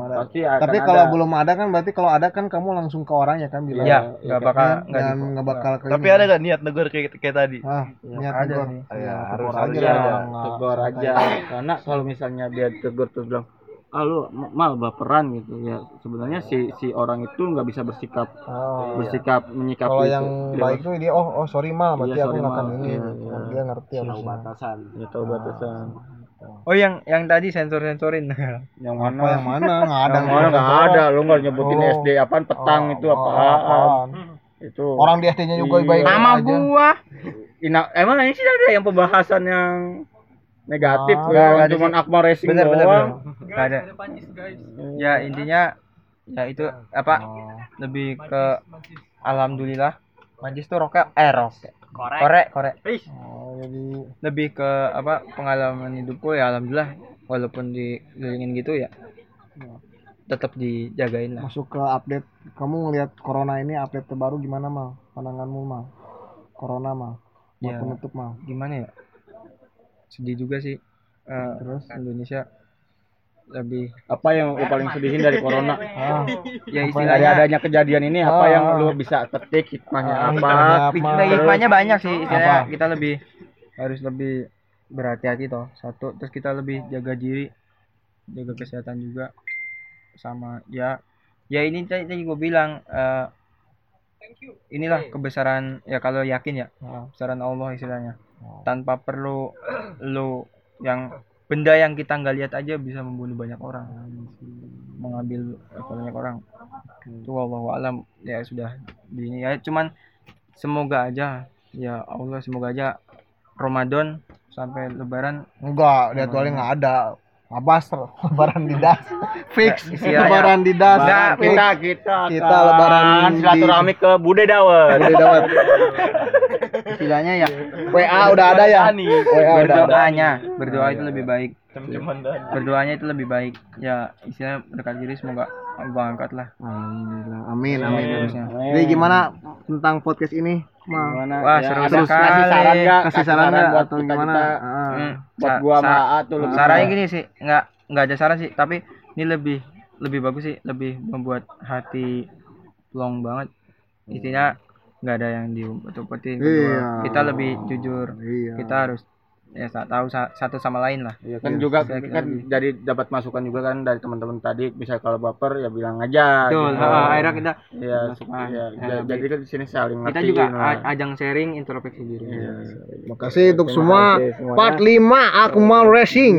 ada. pasti akan Tapi ada. kalau belum ada kan berarti kalau ada kan kamu langsung ke orangnya kan bilang. ya nggak bakal nggak Dan di- nggak bakal ke tapi ini. ada gak niat negur kayak kayak tadi Ah, niat ada tegur. sih. Ya, Ya, tegur harus- aja ada. nggak- tegur aja karena kalau misalnya dia tegur terus bilang ah lu mal baperan gitu ya sebenarnya si si orang itu nggak bisa bersikap Oh, bersikap menyikapi Kalau itu. yang Dia baik tuh dia oh oh sorry mal berarti Iya, aku sorry, nggak akan Mal. ini. Iya, Oh, iya. Dia ngerti tahu harusnya. batasan ya tahu batasan oh yang yang tadi sensor sensorin yang Apa mana yang mana? Nggak ada. yang mana nggak ada lu nggak nyebutin Oh. SD apaan petang itu Oh, apaan apaan? itu Orang di SD-nya juga Iya. baik nama aja. gua Ina, emang ini sih ada yang pembahasan yang negatif Ah, ya, sih. Akmal Racing bener bener doang. bener nggak ada ya intinya ya itu apa lebih ke alhamdulillah majis tuh roket eh roket korek korek Oh, jadi lebih ke apa pengalaman hidupku ya alhamdulillah walaupun dikelilingin gitu ya tetap dijagain lah masuk ke update. Kamu ngelihat corona ini update terbaru gimana mal? Pandanganmu mal? Corona mal? Buat Ya. penutup mal? gimana ya sedih juga sih Eh, Terus? Indonesia lebih Apa yang lu paling sedihin dari corona? Ah, ya Dari istilahnya adanya kejadian ini apa Ah. yang lu bisa ketik hikmahnya Ah, apa? hikmahnya hikmah hikmahnya banyak sih istilahnya Apa? kita lebih harus lebih berhati-hati toh satu terus kita lebih jaga diri jaga kesehatan juga sama ya ya ini tadi tadi gue bilang eh, inilah kebesaran ya kalau yakin ya Ah. kebesaran Allah istilahnya tanpa perlu lu yang benda yang kita nggak lihat aja bisa membunuh banyak orang mengambil banyak orang itu Allah alam ya sudah di ini ya cuman semoga aja ya Allah semoga aja Ramadan sampai Lebaran enggak, jadwalnya nggak ada. Abas lebaran di das. Fix istilahnya. lebaran di das. Fix. kita kita Kita lebaran di- silaturahmi ke Bude Dawet. Udah dawet. Istilahnya ya WA udah ada ya? WA udah ada. berdoanya berdoa itu lebih baik berdoanya itu lebih baik ya istilahnya berkat diri semoga Allah angkat lah Alhamdulillah. Amin, amin. Terusnya. Jadi gimana tentang podcast ini? Gimana? Wah, Ya, seru ada sekali. Kasih saran nggak? Kasih saran nggak buat atau kita, gimana? kita, Ah. Hmm, buat gua sa- sama A tuh lebih sarannya gini sih nggak nggak ada saran sih tapi ini lebih lebih bagus sih lebih membuat hati plong banget intinya nggak ada yang diumpet-umpetin kedua Iya. kita lebih jujur Iya. kita harus ya tahu sa- satu sama lain lah Iya kan Iya, juga saya kan lebih. jadi dapat masukan juga kan dari teman-teman tadi bisa kalau baper ya bilang aja. betul gitu. akhirnya kita Iya, masukan. iya. Ya, Ja- jadi kan di sini saling kita ngertiin juga lah. ajang sharing introspeksi diri Iya. Terima kasih untuk semua. kasih semuanya. Part 5 Akmal Racing.